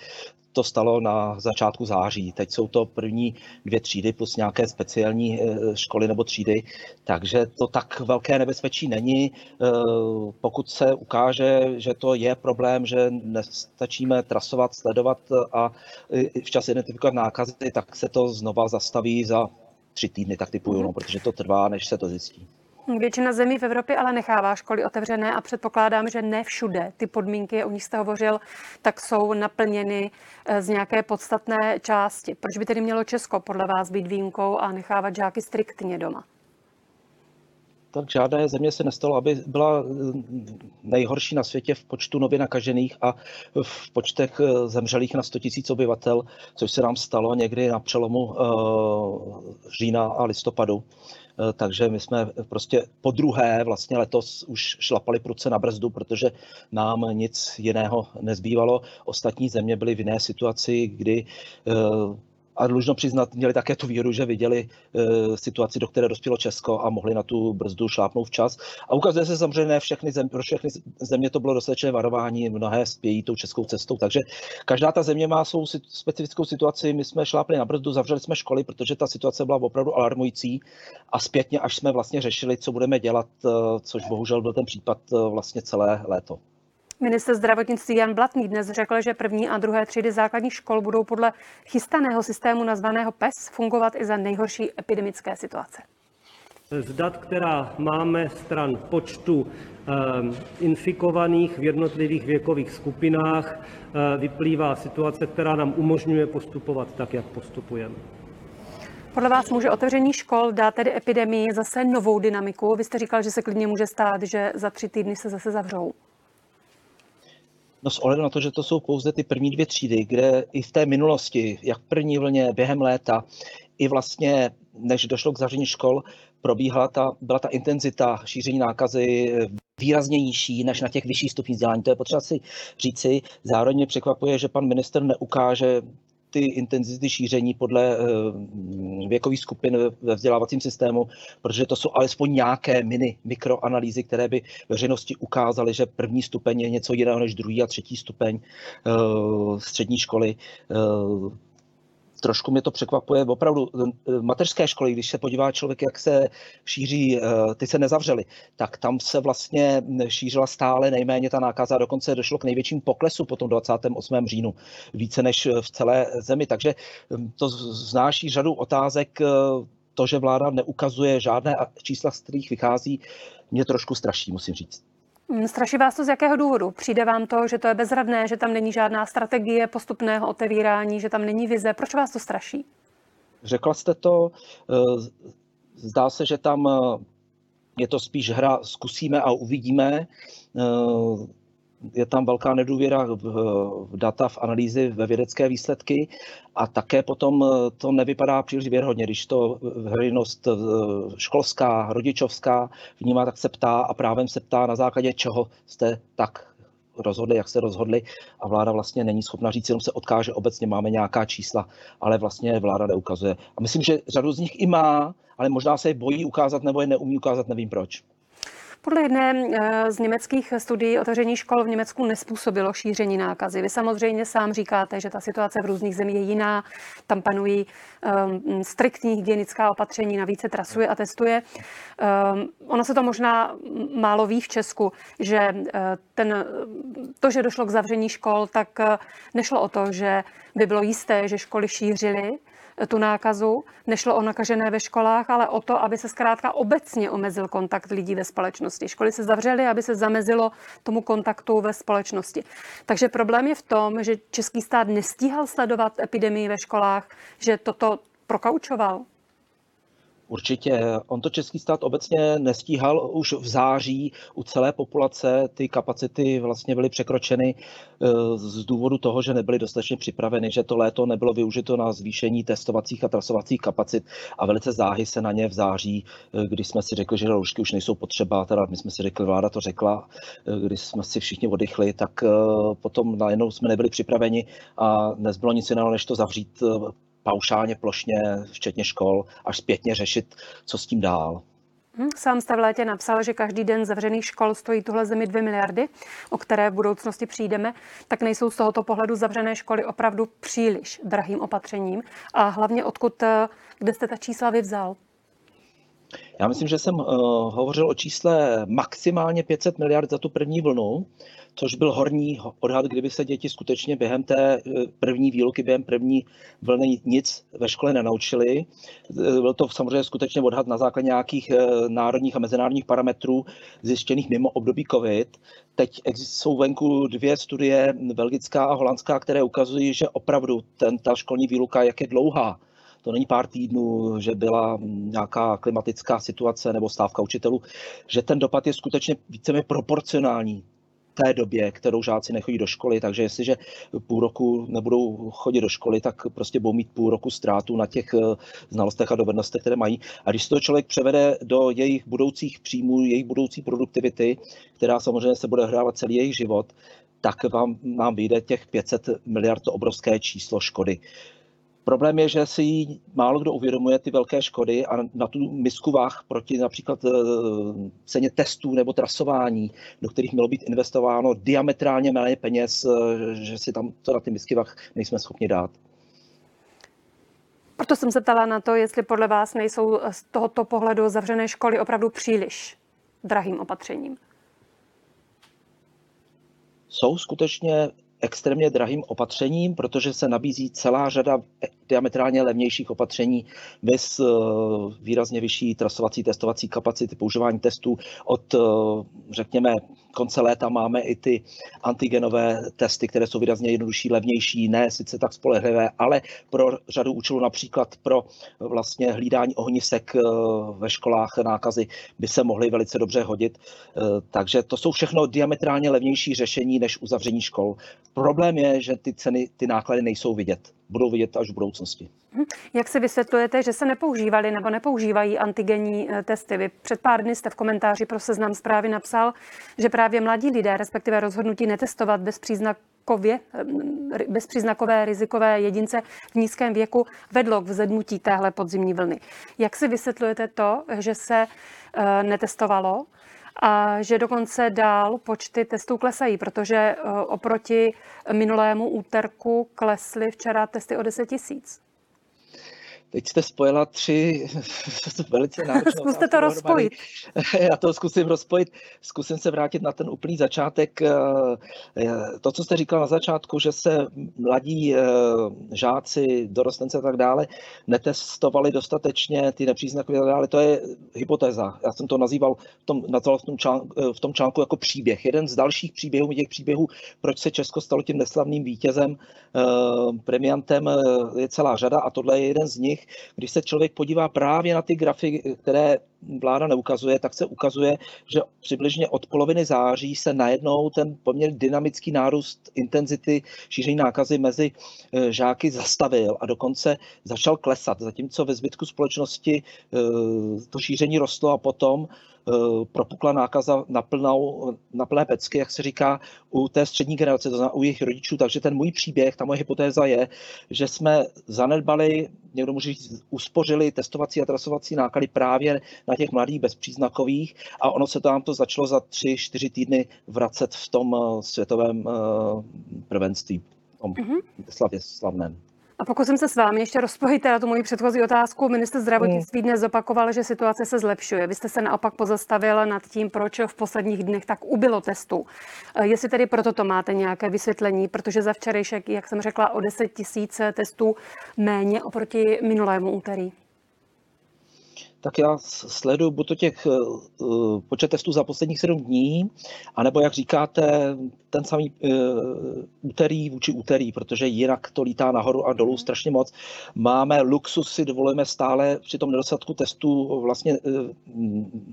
to stalo na začátku září. Teď jsou to první dvě třídy plus nějaké speciální eh, školy nebo třídy, takže to tak velké nebezpečí není. Eh, pokud se ukáže, že to je problém, že nestačíme trasovat, sledovat a včas identifikovat nákazy, tak se to znova zastaví za tři týdny, tak typuju, no, protože to trvá, než se to zjistí. Většina zemí v Evropě ale nechává školy otevřené a předpokládám, že ne všude ty podmínky, o nich jste hovořil, tak jsou naplněny eh, z nějaké podstatné části. Proč by tedy mělo Česko podle vás být výjimkou a nechávat žáky striktně doma? Tak žádné země se nestalo, aby byla eh, nejhorší na světě v počtu nově nakažených a v počtech eh, zemřelých na 100 000 obyvatel, což se nám stalo někdy na přelomu října a listopadu. Eh, takže my jsme prostě po druhé vlastně letos už šlapali pruce na brzdu, protože nám nic jiného nezbývalo. Ostatní země byly v jiné situaci, kdy eh, a dlužno přiznat, měli také tu výhodu, že viděli e, situaci, do které dospělo Česko a mohli na tu brzdu šlápnout včas. A ukazuje se samozřejmě, ne všechny země, pro všechny země to bylo dostatečné varování, mnohé spějí tou českou cestou. Takže každá ta země má svou specifickou situaci. My jsme šlápli na brzdu, zavřeli jsme školy, protože ta situace byla opravdu alarmující. A zpětně, až jsme vlastně řešili, co budeme dělat, e, což bohužel byl ten případ e, vlastně celé léto. Minister zdravotnictví Jan Blatný dnes řekl, že první a druhé třídy základních škol budou podle chystaného systému nazvaného PES fungovat i za nejhorší epidemické situace. Z dat, která máme stran počtu ehm, infikovaných v jednotlivých věkových skupinách, eh, vyplývá situace, která nám umožňuje postupovat tak, jak postupujeme. Podle vás může otevření škol dát tedy epidemii zase novou dynamiku? Vy jste říkal, že se klidně může stát, že za tři týdny se zase zavřou. No s ohledem na to, že to jsou pouze ty první dvě třídy, kde i v té minulosti, jak první vlně, během léta, i vlastně než došlo k zavření škol, probíhala ta, byla ta intenzita šíření nákazy výrazně nižší než na těch vyšších stupních vzdělání. To je potřeba si říci. Zároveň mě překvapuje, že pan minister neukáže ty intenzity šíření podle eh, věkových skupin ve vzdělávacím systému, protože to jsou alespoň nějaké mini mikroanalýzy, které by veřejnosti ukázaly, že první stupeň je něco jiného než druhý a třetí stupeň eh, střední školy. Eh, trošku mě to překvapuje. Opravdu mateřské školy, když se podívá člověk, jak se šíří, ty se nezavřely, tak tam se vlastně šířila stále nejméně ta nákaza, dokonce došlo k největším poklesu po tom 28. říjnu, více než v celé zemi. Takže to znáší řadu otázek, to, že vláda neukazuje žádné čísla, z kterých vychází, mě trošku straší, musím říct. Straší vás to z jakého důvodu? Přijde vám to, že to je bezradné, že tam není žádná strategie postupného otevírání, že tam není vize? Proč vás to straší? Řekla jste to. Eh, zdá se, že tam eh, je to spíš hra zkusíme a uvidíme. Je tam velká nedůvěra v, v data, v analýzy, ve vědecké výsledky a také potom eh, to nevypadá příliš věrhodně, když to veřejnost eh, školská, rodičovská vnímá, tak se ptá a právem se ptá na základě čeho jste tak rozhodli, jak se rozhodli a vláda vlastně není schopna říct, jenom se odkáže obecně, máme nějaká čísla, ale vlastně vláda neukazuje. A myslím, že řadu z nich i má, ale možná se je bojí ukázat nebo je neumí ukázat, nevím proč. Podle jedné eh, z německých studií otevření škol v Německu nespůsobilo šíření nákazy. Vy samozřejmě sám říkáte, že ta situace v různých zemích je jiná. Tam panují um, striktní hygienická opatření, navíc se trasuje a testuje. Um, ono se to možná málo ví v Česku, že uh, ten, to, že došlo k zavření škol, tak uh, nešlo o to, že by bylo jisté, že školy šířily tu nákazu. Nešlo o nakažené ve školách, ale o to, aby se zkrátka obecně omezil kontakt lidí ve společnosti. Školy se zavřely, aby se zamezilo tomu kontaktu ve společnosti. Takže problém je v tom, že český stát nestíhal sledovat epidemii ve školách, že toto prokaučoval. Určitě. On to český stát obecně nestíhal už v září u celé populace. Ty kapacity vlastně byly překročeny eh, z důvodu toho, že nebyly dostatečně připraveny, že to léto nebylo využito na zvýšení testovacích a trasovacích kapacit a velice záhy se na ně v září, eh, když jsme si řekli, že roušky už nejsou potřeba, teda my jsme si řekli, vláda to řekla, eh, když jsme si všichni oddychli, tak potom najednou jsme nebyli připraveni a nezbylo nic jiného, než to zavřít paušálně, plošně, včetně škol, až zpětně řešit, co s tím dál. Hm, sám jste v létě napsal, že každý den zavřených škol stojí tuhle zemi 2 miliardy, o které v budoucnosti přijdeme, tak nejsou z tohoto pohledu zavřené školy opravdu příliš drahým opatřením. A hlavně odkud, eh, kde jste ta čísla vyvzal? Já myslím, že jsem uh, hovořil o čísle maximálně 500 miliard za tu první vlnu což byl horní odhad, kdyby se děti skutečně během té eh, první výluky, během první vlny nic ve škole nenaučili. Eh, byl to samozřejmě skutečně odhad na základě nějakých národních a mezinárodních parametrů zjištěných mimo období COVID. Teď jsou venku dvě studie, belgická a holandská, které ukazují, že opravdu ten, ta školní výluka, jak je dlouhá, to není pár týdnů, že byla nějaká klimatická situace nebo stávka učitelů, že ten dopad je skutečně víceméně proporcionální té době, kterou žáci nechodí do školy, takže jestliže půl roku nebudou chodit do školy, tak prostě budou mít půl roku ztrátu na těch eh, znalostech a dovednostech, které mají. A když to člověk převede do jejich budoucích příjmů, jejich budoucí produktivity, která samozřejmě se bude hrávat celý jejich život, tak vám, nám vyjde těch 500 miliard to obrovské číslo škody. Problém je, že si málo kdo uvědomuje ty velké škody a na tu misku váh proti například eh, ceně testů nebo trasování, do kterých mělo být investováno diametrálně méně peněz, eh, že si tam to na ty misky váh nejsme schopni dát. Proto jsem se ptala na to, jestli podle vás nejsou z tohoto pohledu zavřené školy opravdu příliš drahým opatřením. Jsou skutečně extrémně drahým opatřením, protože se nabízí celá řada diametrálně levnějších opatření bez eh, výrazně vyšší trasovací testovací kapacity, používání testů. Od, eh, řekněme, konce léta máme i ty antigenové testy, které jsou výrazně jednodušší, levnější, ne sice tak spolehlivé, ale pro řadu účelů, například pro vlastně hlídání ohnisek eh, ve školách nákazy, by se mohly velice dobře hodit. Takže to jsou všechno diametrálně levnější řešení než uzavření škol. Problém je, že ty ceny, ty náklady nejsou vidět. Budou vidět až v budoucnosti. Hm. Jak si vysvětlujete, že se nepoužívaly nebo nepoužívají antigenní eh, testy? Vy před pár dny jste v komentáři pro seznam zprávy napsal, že právě mladí lidé, respektive rozhodnutí netestovat bezpříznakově, eh, bezpříznakové rizikové jedince v nízkém věku vedlo k vzedmutí téhle podzimní vlny. Jak si vysvětlujete to, že se eh, netestovalo a že dokonce dál počty testů klesají, protože eh, oproti minulému úterku klesly včera testy o 10 tisíc. Teď jste spojila tři [laughs] velice [laughs] náročné Zkuste to rozpojit. [laughs] Já to zkusím rozpojit. Zkusím se vrátit na ten úplný začátek. Eh, to, co jste říkal na začátku, že se mladí eh, žáci, dorostenci a tak dále netestovali dostatečně ty nepříznakové a tak dále, to je hypotéza. Já jsem to nazýval v tom, nazval v tom, článku, v tom článku jako příběh. Jeden z dalších příběhů, těch příběhů, proč se Česko stalo tím neslavným vítězem, premiantem, je celá řada a tohle je jeden z nich když se člověk podívá právě na ty grafy, které vláda neukazuje, tak se ukazuje, že přibližně od poloviny září se najednou ten poměrně dynamický nárůst intenzity šíření nákazy mezi eh, žáky zastavil a dokonce začal klesat, zatímco ve zbytku společnosti eh, to šíření rostlo a potom propukla nákaza na, plnou, na plné pecky, jak se říká, u té střední generace, to znamená u jejich rodičů. Takže ten můj příběh, ta moje hypotéza je, že jsme zanedbali, někdo může říct, uspořili testovací a trasovací náklady právě na těch mladých bezpříznakových a ono se tam to začalo za tři, čtyři týdny vracet v tom eh, světovém eh, prvenství, v tom mm-hmm. slavě slavném. A pokusím se s vámi ještě rozpojit teda tu moji předchozí otázku. Minister zdravotnictví dnes zopakoval, že situace se zlepšuje. Vy jste se naopak pozastavil nad tím, proč v posledních dnech tak ubylo testů. Eh, jestli tedy proto to máte nějaké vysvětlení, protože za včerejšek, jak jsem řekla, o 10 tisíc testů méně oproti minulému úterý tak já sleduju buď to těch uh, počet testů za posledních sedm dní, anebo jak říkáte, ten samý uh, úterý vůči úterý, protože jinak to lítá nahoru a dolů mhm. strašně moc. Máme luxus, si dovolujeme stále při tom nedostatku testů vlastně uh,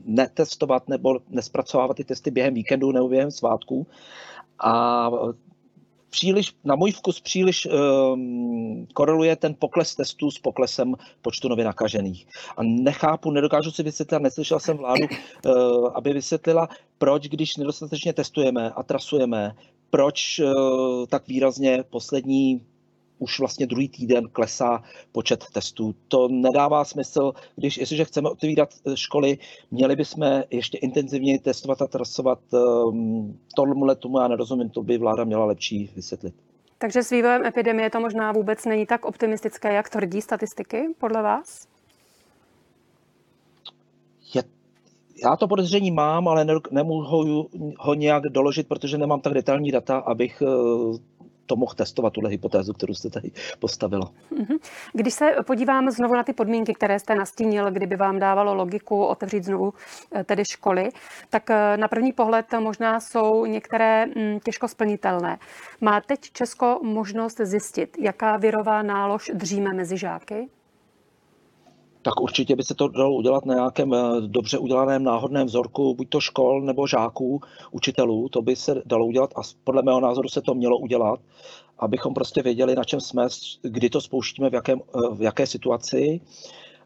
netestovat nebo nespracovávat ty testy během víkendu nebo během svátků. A příliš, na můj vkus příliš um, koreluje ten pokles testů s poklesem počtu nově nakažených. A nechápu, nedokážu si vysvětlit, neslyšel jsem vládu, uh, aby vysvětlila, proč, když nedostatečně testujeme a trasujeme, proč uh, tak výrazně poslední už vlastně druhý týden klesá počet testů. To nedává smysl, když, jestliže chceme otvírat eh, školy, měli bychom ještě intenzivněji testovat a trasovat. Um, tomuhle tomu já nerozumím, to by vláda měla lepší vysvětlit. Takže s vývojem epidemie to možná vůbec není tak optimistické, jak tvrdí statistiky, podle vás? Je, já to podezření mám, ale nemůžu ho, ho nějak doložit, protože nemám tak detailní data, abych eh, to mohl testovat, tuhle hypotézu, kterou jste tady postavila. Mhm. Když se podívám znovu na ty podmínky, které jste nastínil, kdyby vám dávalo logiku otevřít znovu eh, tedy školy, tak eh, na první pohled možná jsou některé mm, těžko splnitelné. Má teď Česko možnost zjistit, jaká virová nálož dříme mezi žáky? Tak určitě by se to dalo udělat na nějakém eh, dobře udělaném náhodném vzorku, buď to škol nebo žáků, učitelů, to by se dalo udělat a podle mého názoru se to mělo udělat, abychom prostě věděli, na čem jsme, kdy to spouštíme, v, jakém, eh, v jaké situaci.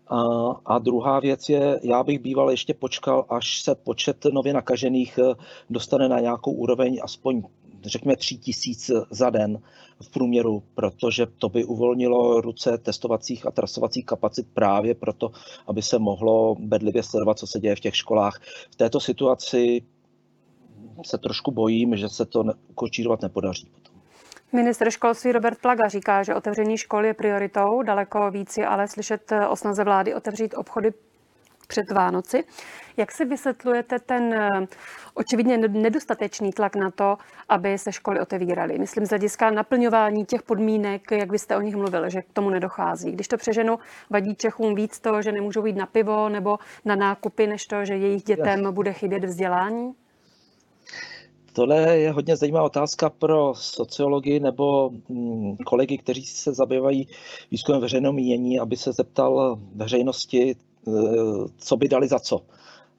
A, a druhá věc je, já bych býval ještě počkal, až se počet nově nakažených eh, dostane na nějakou úroveň aspoň řekněme, tři tisíc za den v průměru, protože to by uvolnilo ruce testovacích a trasovacích kapacit právě proto, aby se mohlo bedlivě sledovat, co se děje v těch školách. V této situaci se trošku bojím, že se to ukočírovat nepodaří. Potom. Ministr školství Robert Plaga říká, že otevření škol je prioritou. Daleko víc je ale slyšet o snaze vlády otevřít obchody před Vánoci. Jak si vysvětlujete ten eh, očividně nedostatečný tlak na to, aby se školy otevíraly? Myslím z hlediska naplňování těch podmínek, jak byste o nich mluvili, že k tomu nedochází. Když to přeženu, vadí Čechům víc to, že nemůžou jít na pivo nebo na nákupy, než to, že jejich dětem bude chybět vzdělání? Tohle je hodně zajímavá otázka pro sociologii nebo mm, kolegy, kteří se zabývají výzkumem veřejného mínění, aby se zeptal veřejnosti, co by dali za co.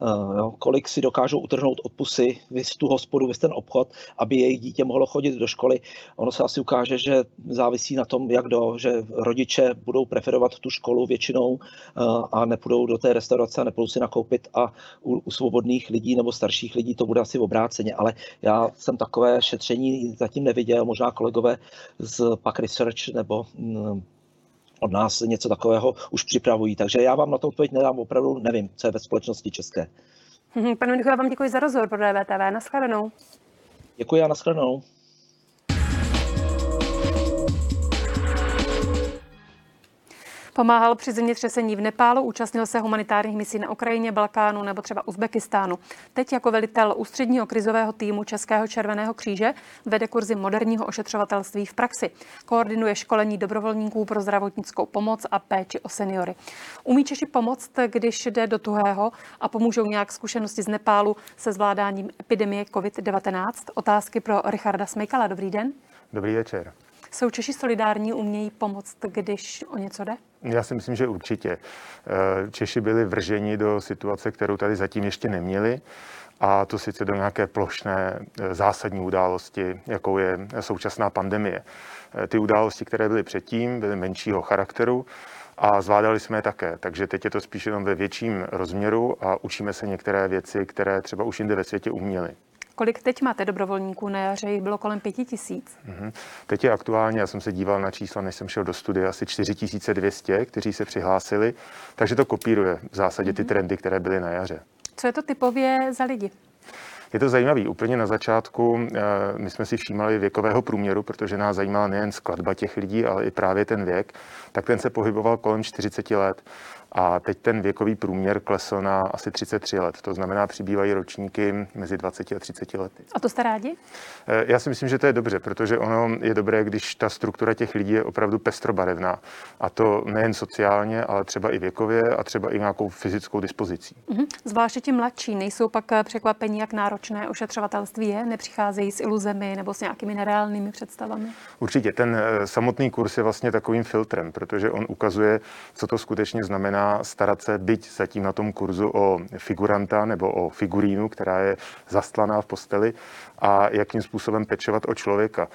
Eh, jo, kolik si dokážou utrhnout od pusy, vys tu hospodu, vys ten obchod, aby jejich dítě mohlo chodit do školy. Ono se asi ukáže, že závisí na tom, jak do, že rodiče budou preferovat tu školu většinou eh, a nepůjdou do té restaurace a nepůjdou si nakoupit a u, u svobodných lidí nebo starších lidí to bude asi obráceně, ale já jsem takové šetření zatím neviděl, možná kolegové z Pak Research nebo mm, od nás něco takového už připravují. Takže já vám na to odpověď nedám, opravdu nevím, co je ve společnosti české. Mhm, pane Michu, já vám děkuji za rozhovor pro DVTV. Naschledanou. Děkuji a naschledanou. Pomáhal při zemětřesení v Nepálu, účastnil se humanitárních misí na Ukrajině, Balkánu nebo třeba Uzbekistánu. Teď jako velitel ústředního krizového týmu Českého červeného kříže vede kurzy moderního ošetřovatelství v praxi. Koordinuje školení dobrovolníků pro zdravotnickou pomoc a péči o seniory. Umí Češi pomoct, když jde do tuhého a pomůžou nějak zkušenosti z Nepálu se zvládáním epidemie COVID-19? Otázky pro Richarda Smejkala. Dobrý den. Dobrý večer. Jsou Češi solidární, umějí pomoct, když o něco jde? Já si myslím, že určitě. Eh, Češi byli vrženi do situace, kterou tady zatím ještě neměli a to sice do nějaké plošné eh, zásadní události, jakou je současná pandemie. Eh, ty události, které byly předtím, byly menšího charakteru a zvládali jsme je také. Takže teď je to spíš jenom ve větším rozměru a učíme se některé věci, které třeba už jinde ve světě uměli. Kolik teď máte dobrovolníků? Na jaře jich bylo kolem pěti tisíc. Mm-hmm. Teď je aktuálně, já jsem se díval na čísla, než jsem šel do studia, asi 4200, kteří se přihlásili, takže to kopíruje v zásadě ty mhm. trendy, které byly na jaře. Co je to typově za lidi? Je to zajímavé. Úplně na začátku eh, my jsme si všímali věkového průměru, protože nás zajímala nejen skladba těch lidí, ale i právě ten věk. Tak ten se pohyboval kolem 40 let. A teď ten věkový průměr klesl na asi 33 let. To znamená, přibývají ročníky mezi 20 a 30 lety. A to jste rádi? Eh, já si myslím, že to je dobře, protože ono je dobré, když ta struktura těch lidí je opravdu pestrobarevná. A to nejen sociálně, ale třeba i věkově a třeba i nějakou fyzickou dispozicí. Mm-hmm. Zvláště ti mladší nejsou pak eh, překvapení, jak náročné ošetřovatelství je? Nepřicházejí s iluzemi nebo s nějakými nereálnými představami? Určitě. Ten eh, samotný kurz je vlastně takovým filtrem, protože on ukazuje, co to skutečně znamená starat se, byť zatím na tom kurzu o figuranta nebo o figurínu, která je zastlaná v posteli a jakým způsobem pečovat o člověka.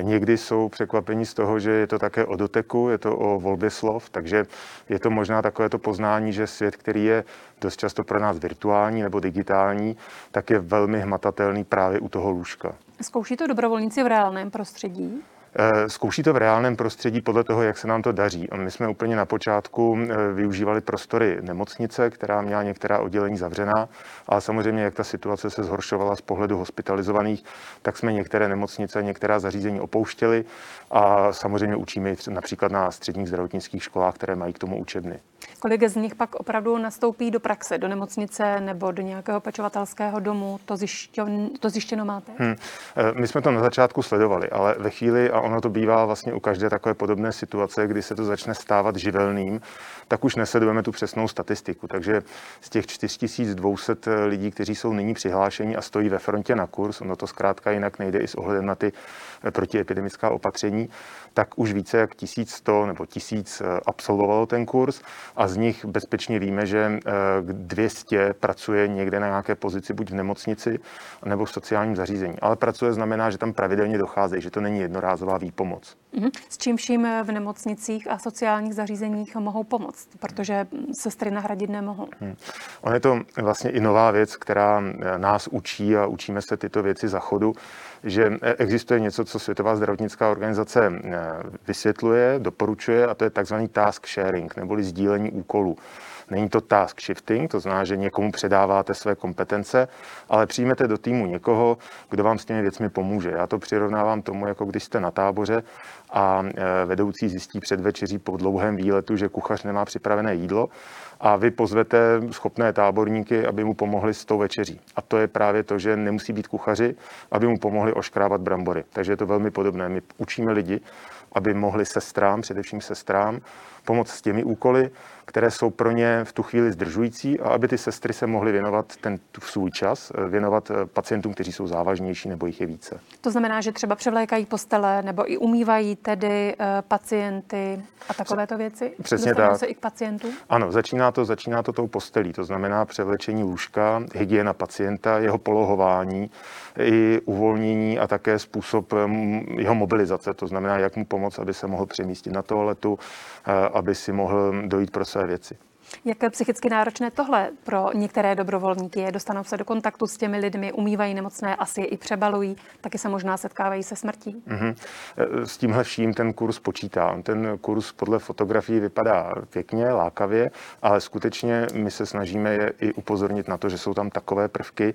Někdy jsou překvapení z toho, že je to také o doteku, je to o volbě slov, takže je to možná takové to poznání, že svět, který je dost často pro nás virtuální nebo digitální, tak je velmi hmatatelný právě u toho lůžka. Zkouší to dobrovolníci v reálném prostředí? Eh, zkouší to v reálném prostředí podle toho, jak se nám to daří. My jsme úplně na počátku eh, využívali prostory nemocnice, která měla některá oddělení zavřená, ale samozřejmě, jak ta situace se zhoršovala z pohledu hospitalizovaných, tak jsme některé nemocnice, některá zařízení opouštěli a samozřejmě učíme například na středních zdravotnických školách, které mají k tomu učebny. Kolik z nich pak opravdu nastoupí do praxe, do nemocnice nebo do nějakého pečovatelského domu? To, zjištěno, to zjištěno máte? Hmm. My jsme to na začátku sledovali, ale ve chvíli, a ono to bývá vlastně u každé takové podobné situace, kdy se to začne stávat živelným, tak už nesledujeme tu přesnou statistiku. Takže z těch 4200 lidí, kteří jsou nyní přihlášeni a stojí ve frontě na kurz, ono to zkrátka jinak nejde i s ohledem na ty protiepidemická opatření, tak už více jak 1100 nebo 1000 absolvovalo ten kurz a z nich bezpečně víme, že 200 eh, pracuje někde na nějaké pozici, buď v nemocnici, nebo v sociálním zařízení. Ale pracuje znamená, že tam pravidelně docházejí, že to není jednorázová výpomoc. Mhm. S čím vším v nemocnicích a sociálních zařízeních mohou pomoct, protože sestry nahradit nemohou. Hmm. On je to vlastně i nová věc, která eh, nás učí a učíme se tyto věci za chodu, že eh, existuje něco, co Světová zdravotnická organizace vysvětluje, doporučuje a to je takzvaný task sharing, neboli sdílení úkolů. Není to task shifting, to znamená, že někomu předáváte své kompetence, ale přijmete do týmu někoho, kdo vám s těmi věcmi pomůže. Já to přirovnávám tomu, jako když jste na táboře a e, vedoucí zjistí před večeří po dlouhém výletu, že kuchař nemá připravené jídlo a vy pozvete schopné táborníky, aby mu pomohli s tou večeří. A to je právě to, že nemusí být kuchaři, aby mu pomohli oškrávat brambory. Takže je to velmi podobné. My učíme lidi, aby mohli sestrám, především sestrám, pomoct s těmi úkoly, které jsou pro ně v tu chvíli zdržující a aby ty sestry se mohly věnovat ten svůj čas, eh, věnovat eh, pacientům, kteří jsou závažnější nebo jich je více. To znamená, že třeba převlékají postele nebo i umývají tedy uh, pacienty a takovéto věci? Přesně Dostanou tak. se i k pacientům? Ano, začíná to, začíná to tou postelí, to znamená převlečení lůžka, hygiena pacienta, jeho polohování, i uvolnění a také způsob jeho mobilizace, to znamená, jak mu pomoct, aby se mohl přemístit na toaletu, aby si mohl dojít pro své věci. Jak psychicky náročné tohle pro některé dobrovolníky je? Dostanou se do kontaktu s těmi lidmi, umývají nemocné, asi je i přebalují, taky se možná setkávají se smrtí. Mm-hmm. S tímhle vším ten kurz počítá. Ten kurz podle fotografií vypadá pěkně, lákavě, ale skutečně my se snažíme je i upozornit na to, že jsou tam takové prvky,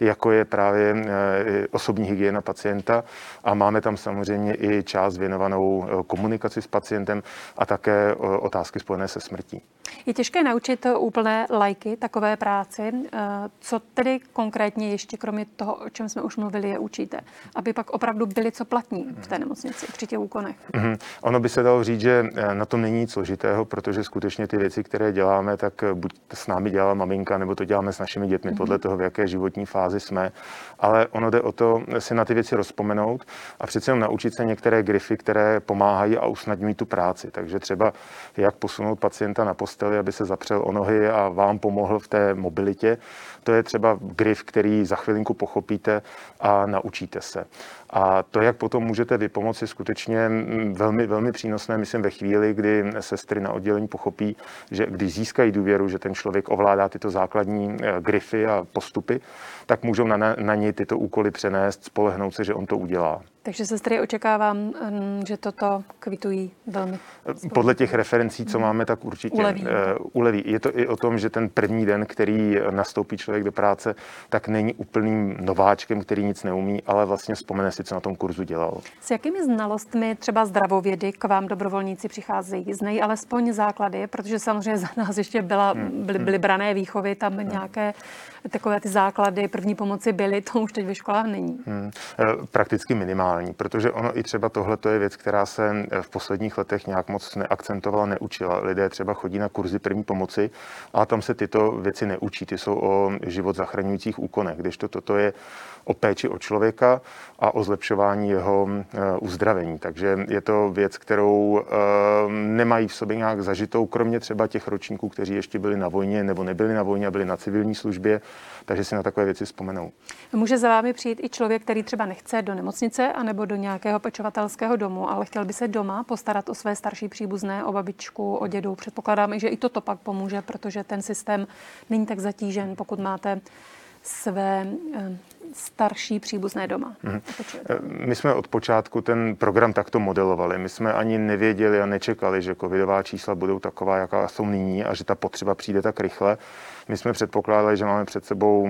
jako je právě eh, osobní hygiena pacienta a máme tam samozřejmě i část věnovanou eh, komunikaci s pacientem a také otázky spojené se smrtí. Je těžké naučit úplné lajky takové práci. Eh, co tedy konkrétně ještě, kromě toho, o čem jsme už mluvili, je učíte? Aby pak opravdu byli co platní v té nemocnici při těch úkonech. Mm-hmm. Ono by se dalo říct, že eh, na tom není nic složitého, protože skutečně ty věci, které děláme, tak eh, buď s námi dělala maminka, nebo to děláme s našimi dětmi, mm-hmm. podle toho, v jaké životní fázi jsme. Ale ono jde o to si na ty věci rozpomenout a přece jenom naučit se některé grify, které pomáhají a usnadňují tu práci. Takže třeba jak posunout pacienta na posteli, aby se zapřel o nohy a vám pomohl v té mobilitě. To je třeba grif, který za chvilinku pochopíte a naučíte se. A to, jak potom můžete vypomoci, skutečně mm, velmi, velmi přínosné, myslím, ve chvíli, kdy sestry na oddělení pochopí, že když získají důvěru, že ten člověk ovládá tyto základní eh, grify a postupy, tak můžou na, na něj tyto úkoly přenést, spolehnout se, že on to udělá. Takže sestry očekávám, mm, že toto kvitují velmi. Podle těch referencí, co máme, tak určitě uleví. Uh, uleví. Je to i o tom, že ten první den, který nastoupí člověk do práce, tak není úplným nováčkem, který nic neumí, ale vlastně vzpomene si, co na tom kurzu dělal. S jakými znalostmi třeba zdravovědy k vám dobrovolníci přicházejí? Znají alespoň základy, protože samozřejmě za nás ještě byla, hmm. byly, byly brané výchovy, tam hmm. nějaké takové ty základy první pomoci byly, to už teď ve školách není. Hmm. Eh, prakticky minimální, protože ono i třeba tohle je věc, která se v posledních letech nějak moc neakcentovala, neučila. Lidé třeba chodí na kurzy první pomoci, a tam se tyto věci neučí. Ty jsou o život zachraňujících úkonech, když to toto je o péči o člověka a o zlepšování jeho eh, uzdravení. Takže je to věc, kterou eh, nemají v sobě nějak zažitou, kromě třeba těch ročníků, kteří ještě byli na vojně nebo nebyli na vojně a byli na civilní službě, takže si na takové věci vzpomenou. Může za vámi přijít i člověk, který třeba nechce do nemocnice anebo do nějakého pečovatelského domu, ale chtěl by se doma postarat o své starší příbuzné, o babičku, o dědu. Předpokládám, že i toto pak pomůže, protože ten systém není tak zatížen, pokud máte své eh, starší příbuzné doma. Hmm. My jsme od počátku ten program takto modelovali. My jsme ani nevěděli a nečekali, že covidová čísla budou taková, jaká jsou nyní a že ta potřeba přijde tak rychle. My jsme předpokládali, že máme před sebou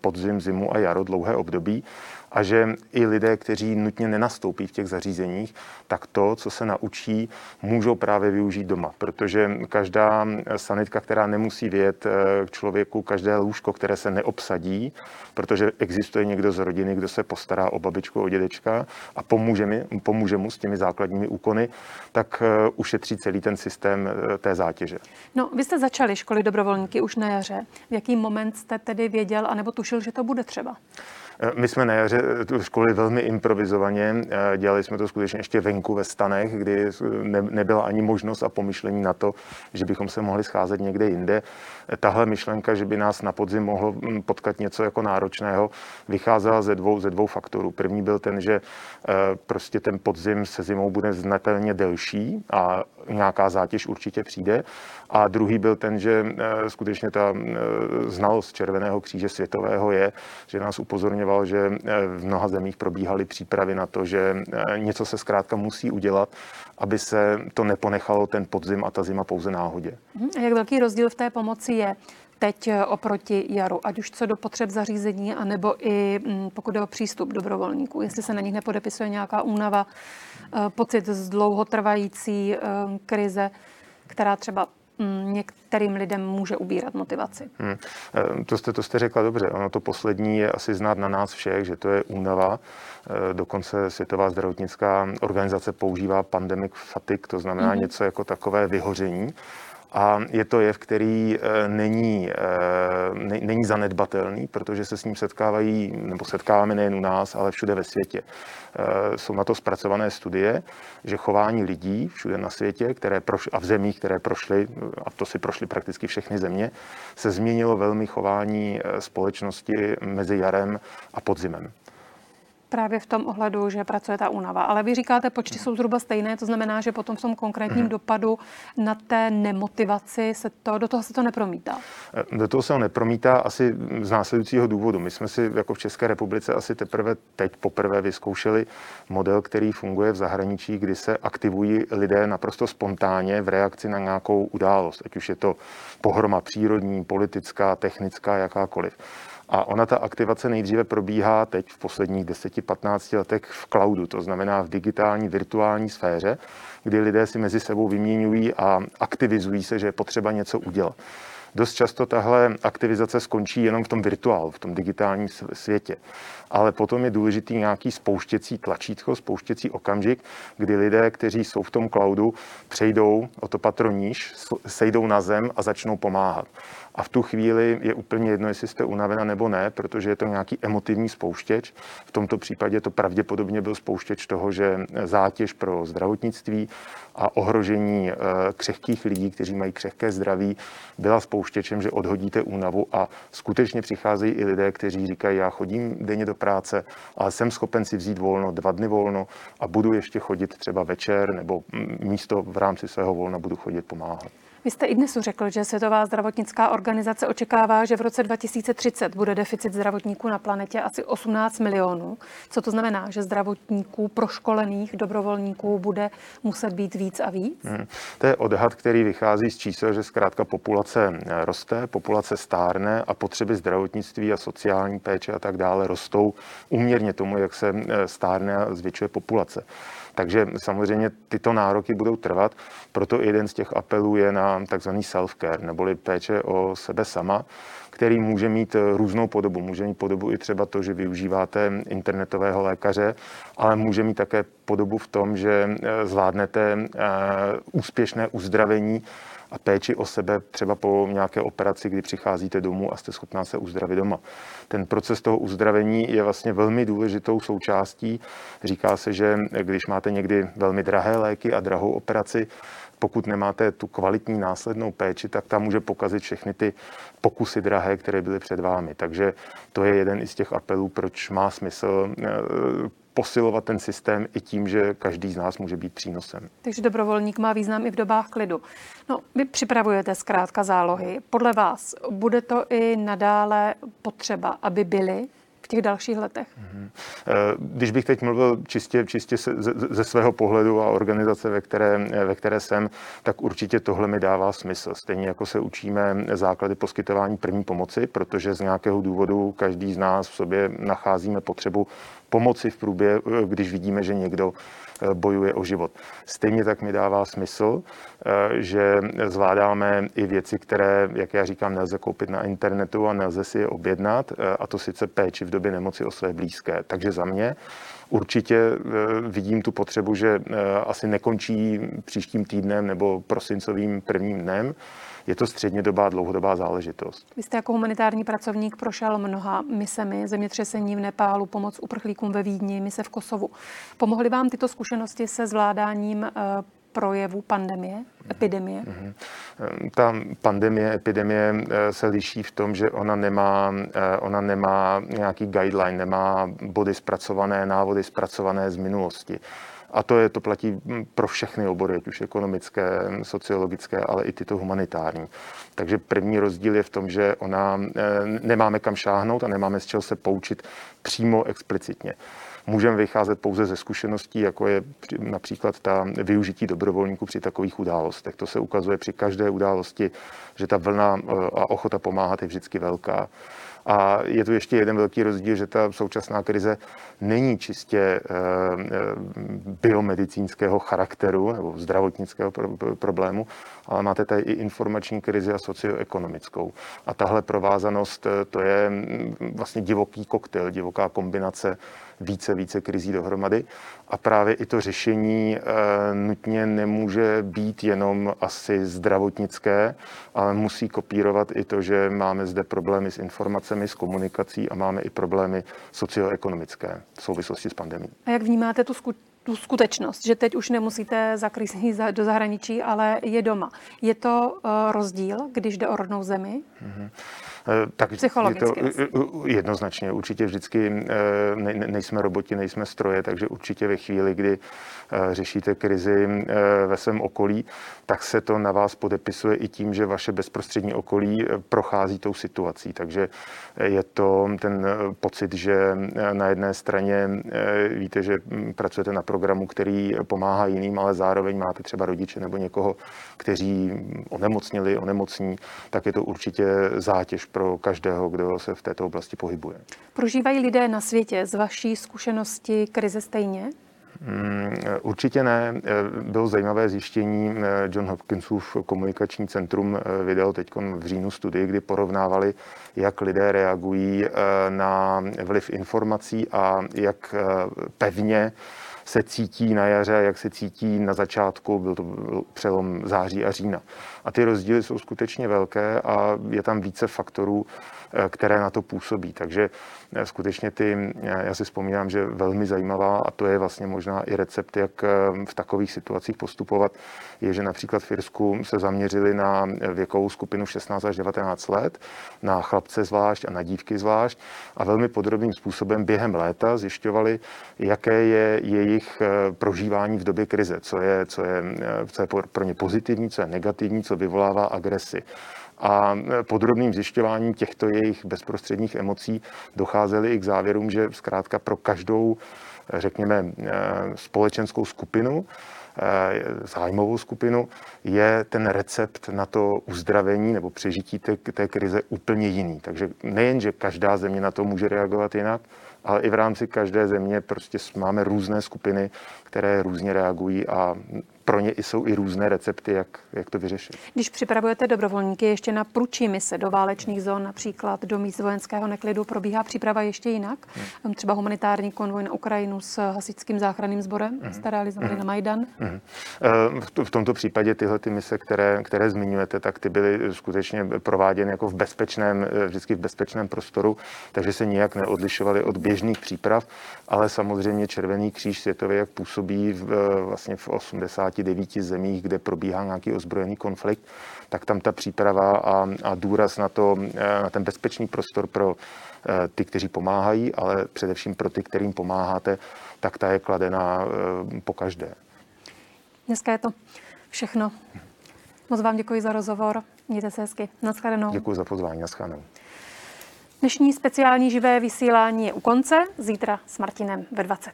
podzim, zimu a jaro, dlouhé období a že i lidé, kteří nutně nenastoupí v těch zařízeních, tak to, co se naučí, můžou právě využít doma, protože každá sanitka, která nemusí vědět eh, k člověku, každé lůžko, které se neobsadí, protože existuje někdo z rodiny, kdo se postará o babičku, o dědečka a pomůže, mi, pomůže mu s těmi základními úkony, tak eh, ušetří celý ten systém eh, té zátěže. No, vy jste začali školy dobrovolníky už na jaře. V jaký moment jste tedy věděl, anebo tušil, že to bude třeba? My jsme na jaře tu školy velmi improvizovaně. Dělali jsme to skutečně ještě venku ve stanech, kdy nebyla ani možnost a pomyšlení na to, že bychom se mohli scházet někde jinde. Tahle myšlenka, že by nás na podzim mohlo hm, potkat něco jako náročného, vycházela ze dvou, ze dvou faktorů. První byl ten, že eh, prostě ten podzim se zimou bude znatelně delší a nějaká zátěž určitě přijde. A druhý byl ten, že eh, skutečně ta eh, znalost Červeného kříže světového je, že nás upozorňoval, že v mnoha zemích probíhaly přípravy na to, že něco se zkrátka musí udělat, aby se to neponechalo ten podzim a ta zima pouze náhodě. Mhm. A jak velký rozdíl v té pomoci je? teď oproti jaru, ať už co do potřeb zařízení, anebo i mm, pokud jde o přístup dobrovolníků, jestli se na nich nepodepisuje nějaká únava, pocit z dlouhotrvající krize, která třeba některým lidem může ubírat motivaci. Hmm. Eh, to, jste, to jste řekla dobře. Ono to poslední je asi znát na nás všech, že to je únava. Eh, dokonce Světová zdravotnická organizace používá pandemic fatigue, to znamená hmm. něco jako takové vyhoření. A je to jev, který eh, není, ne, není zanedbatelný, protože se s ním setkávají, nebo setkáváme nejen u nás, ale všude ve světě. Eh, jsou na to zpracované studie, že chování lidí všude na světě které proš, a v zemích, které prošly, a to si prošly prakticky všechny země, se změnilo velmi chování eh, společnosti mezi jarem a podzimem. Právě v tom ohledu, že pracuje ta únava. Ale vy říkáte, počty jsou zhruba stejné, to znamená, že potom v tom konkrétním dopadu na té nemotivaci se to, do toho se to nepromítá. Do toho se to nepromítá asi z následujícího důvodu. My jsme si jako v České republice asi teprve teď poprvé vyzkoušeli model, který funguje v zahraničí, kdy se aktivují lidé naprosto spontánně v reakci na nějakou událost, ať už je to pohroma přírodní, politická, technická, jakákoliv. A ona ta aktivace nejdříve probíhá teď v posledních 10-15 letech v cloudu, to znamená v digitální, virtuální sféře, kdy lidé si mezi sebou vyměňují a aktivizují se, že je potřeba něco udělat. Dost často tahle aktivizace skončí jenom v tom virtuálu, v tom digitálním světě. Ale potom je důležitý nějaký spouštěcí tlačítko, spouštěcí okamžik, kdy lidé, kteří jsou v tom cloudu, přejdou o to patro níž, sejdou na zem a začnou pomáhat. A v tu chvíli je úplně jedno, jestli jste unavena nebo ne, protože je to nějaký emotivní spouštěč. V tomto případě to pravděpodobně byl spouštěč toho, že zátěž pro zdravotnictví a ohrožení eh, křehkých lidí, kteří mají křehké zdraví, byla spouštěčem, že odhodíte únavu a skutečně přicházejí i lidé, kteří říkají, já chodím denně do práce, ale jsem schopen si vzít volno, dva dny volno a budu ještě chodit třeba večer nebo mm, místo v rámci svého volna budu chodit pomáhat. Vy jste i dnes řekl, že Světová zdravotnická organizace očekává, že v roce 2030 bude deficit zdravotníků na planetě asi 18 milionů. Co to znamená, že zdravotníků proškolených dobrovolníků bude muset být víc a víc? Hmm. To je odhad, který vychází z čísel, že zkrátka populace roste, populace stárne a potřeby zdravotnictví a sociální péče a tak dále rostou uměrně tomu, jak se eh, stárne a zvětšuje populace. Takže samozřejmě tyto nároky budou trvat, proto jeden z těch apelů je na takzvaný self-care, neboli péče o sebe sama, který může mít různou podobu. Může mít podobu i třeba to, že využíváte internetového lékaře, ale může mít také podobu v tom, že eh, zvládnete eh, úspěšné uzdravení a péči o sebe třeba po nějaké operaci, kdy přicházíte domů a jste schopná se uzdravit doma. Ten proces toho uzdravení je vlastně velmi důležitou součástí. Říká se, že když máte někdy velmi drahé léky a drahou operaci, pokud nemáte tu kvalitní následnou péči, tak tam může pokazit všechny ty pokusy drahé, které byly před vámi. Takže to je jeden z těch apelů, proč má smysl eh, posilovat ten systém i tím, že každý z nás může být přínosem. Takže dobrovolník má význam i v dobách klidu. No, vy připravujete zkrátka zálohy. Podle vás bude to i nadále potřeba, aby byly v těch dalších letech? Mhm. Eh, když bych teď mluvil čistě, čistě ze svého pohledu a organizace, ve které, ve které jsem, tak určitě tohle mi dává smysl. Stejně jako se učíme základy poskytování první pomoci, protože z nějakého důvodu každý z nás v sobě nacházíme potřebu pomoci v průběhu, když vidíme, že někdo eh, bojuje o život. Stejně tak mi dává smysl, eh, že zvládáme i věci, které, jak já říkám, nelze koupit na internetu a nelze si je objednat, eh, a to sice péči v době nemoci o své blízké. Takže za mě určitě vidím tu potřebu, že asi nekončí příštím týdnem nebo prosincovým prvním dnem, je to střednědobá, dlouhodobá záležitost. Vy jste jako humanitární pracovník prošel mnoha misemi, zemětřesení v Nepálu, pomoc uprchlíkům ve Vídni, mise v Kosovu. Pomohly vám tyto zkušenosti se zvládáním eh, projevu pandemie, epidemie? Mm-hmm. Ta pandemie, epidemie eh, se liší v tom, že ona nemá, ona nemá nějaký guideline, nemá body zpracované, návody zpracované z minulosti. A to, je, to platí hm, pro všechny obory, ať už ekonomické, sociologické, ale i tyto humanitární. Takže první rozdíl je v tom, že ona eh, nemáme kam šáhnout a nemáme z čeho se poučit přímo explicitně. Můžeme vycházet pouze ze zkušeností, jako je například ta využití dobrovolníků při takových událostech. To se ukazuje při každé události, že ta vlna eh, a ochota pomáhat je vždycky velká. A je tu ještě jeden velký rozdíl, že ta současná krize není čistě eh, biomedicínského charakteru nebo zdravotnického problému, ale máte tady i informační krizi a socioekonomickou. A tahle provázanost, eh, to je mm, vlastně divoký koktejl, divoká kombinace více, více krizí dohromady. A právě i to řešení e, nutně nemůže být jenom asi zdravotnické, ale musí kopírovat i to, že máme zde problémy s informacemi, s komunikací a máme i problémy socioekonomické v souvislosti s pandemí. A jak vnímáte tu skutečnost? tu skutečnost, že teď už nemusíte zakrýsnit do zahraničí, ale je doma. Je to uh, rozdíl, když jde o rodnou zemi? Mm-hmm. Tak Psychologicky. Je to jednoznačně. Určitě vždycky ne, nejsme roboti, nejsme stroje, takže určitě ve chvíli, kdy řešíte krizi ve svém okolí, tak se to na vás podepisuje i tím, že vaše bezprostřední okolí prochází tou situací. Takže je to ten pocit, že na jedné straně víte, že pracujete na programu, který pomáhá jiným, ale zároveň máte třeba rodiče nebo někoho, kteří onemocnili, onemocní, tak je to určitě zátěž pro každého, kdo se v této oblasti pohybuje. Prožívají lidé na světě z vaší zkušenosti krize stejně? Mm, určitě ne. Bylo zajímavé zjištění. John Hopkinsův komunikační centrum vydal teď v říjnu studii, kdy porovnávali, jak lidé reagují na vliv informací a jak pevně se cítí na jaře, jak se cítí na začátku, byl to přelom září a října. A ty rozdíly jsou skutečně velké a je tam více faktorů, které na to působí. Takže eh, skutečně ty, eh, já si vzpomínám, že velmi zajímavá a to je vlastně možná i recept, jak v takových situacích postupovat, je, že například v Irsku se zaměřili na věkovou skupinu 16 až 19 let, na chlapce zvlášť a na dívky zvlášť a velmi podrobným způsobem během léta zjišťovali, jaké je jejich prožívání v době krize, co je, co je, co je pro ně pozitivní, co je negativní, co vyvolává agresi. A podrobným zjišťováním těchto jejich bezprostředních emocí docházeli i k závěrům, že zkrátka pro každou, řekněme, společenskou skupinu, zájmovou skupinu, je ten recept na to uzdravení nebo přežití té, té krize úplně jiný. Takže nejen, že každá země na to může reagovat jinak, ale i v rámci každé země prostě máme různé skupiny, které různě reagují a pro ně jsou i různé recepty, jak, jak to vyřešit. Když připravujete dobrovolníky ještě na průčí mise do válečných zón, například do míst vojenského neklidu, probíhá příprava ještě jinak? Hmm. Třeba humanitární konvoj na Ukrajinu s hasičským záchranným sborem hmm. jste realizovali hmm. na Majdan? Hmm. V tomto případě tyhle ty mise, které, které zmiňujete, tak ty byly skutečně prováděny jako v bezpečném, vždycky v bezpečném prostoru, takže se nijak neodlišovaly od běžných příprav, ale samozřejmě Červený kříž světový, jak působí v, vlastně v 80 59 zemích, kde probíhá nějaký ozbrojený konflikt, tak tam ta příprava a, a důraz na, to, na ten bezpečný prostor pro eh, ty, kteří pomáhají, ale především pro ty, kterým pomáháte, tak ta je kladená eh, po každé. Dneska je to všechno. Moc vám děkuji za rozhovor. Mějte se hezky. Naschledanou. Děkuji za pozvání. Naschledanou. Dnešní speciální živé vysílání je u konce. Zítra s Martinem ve 20.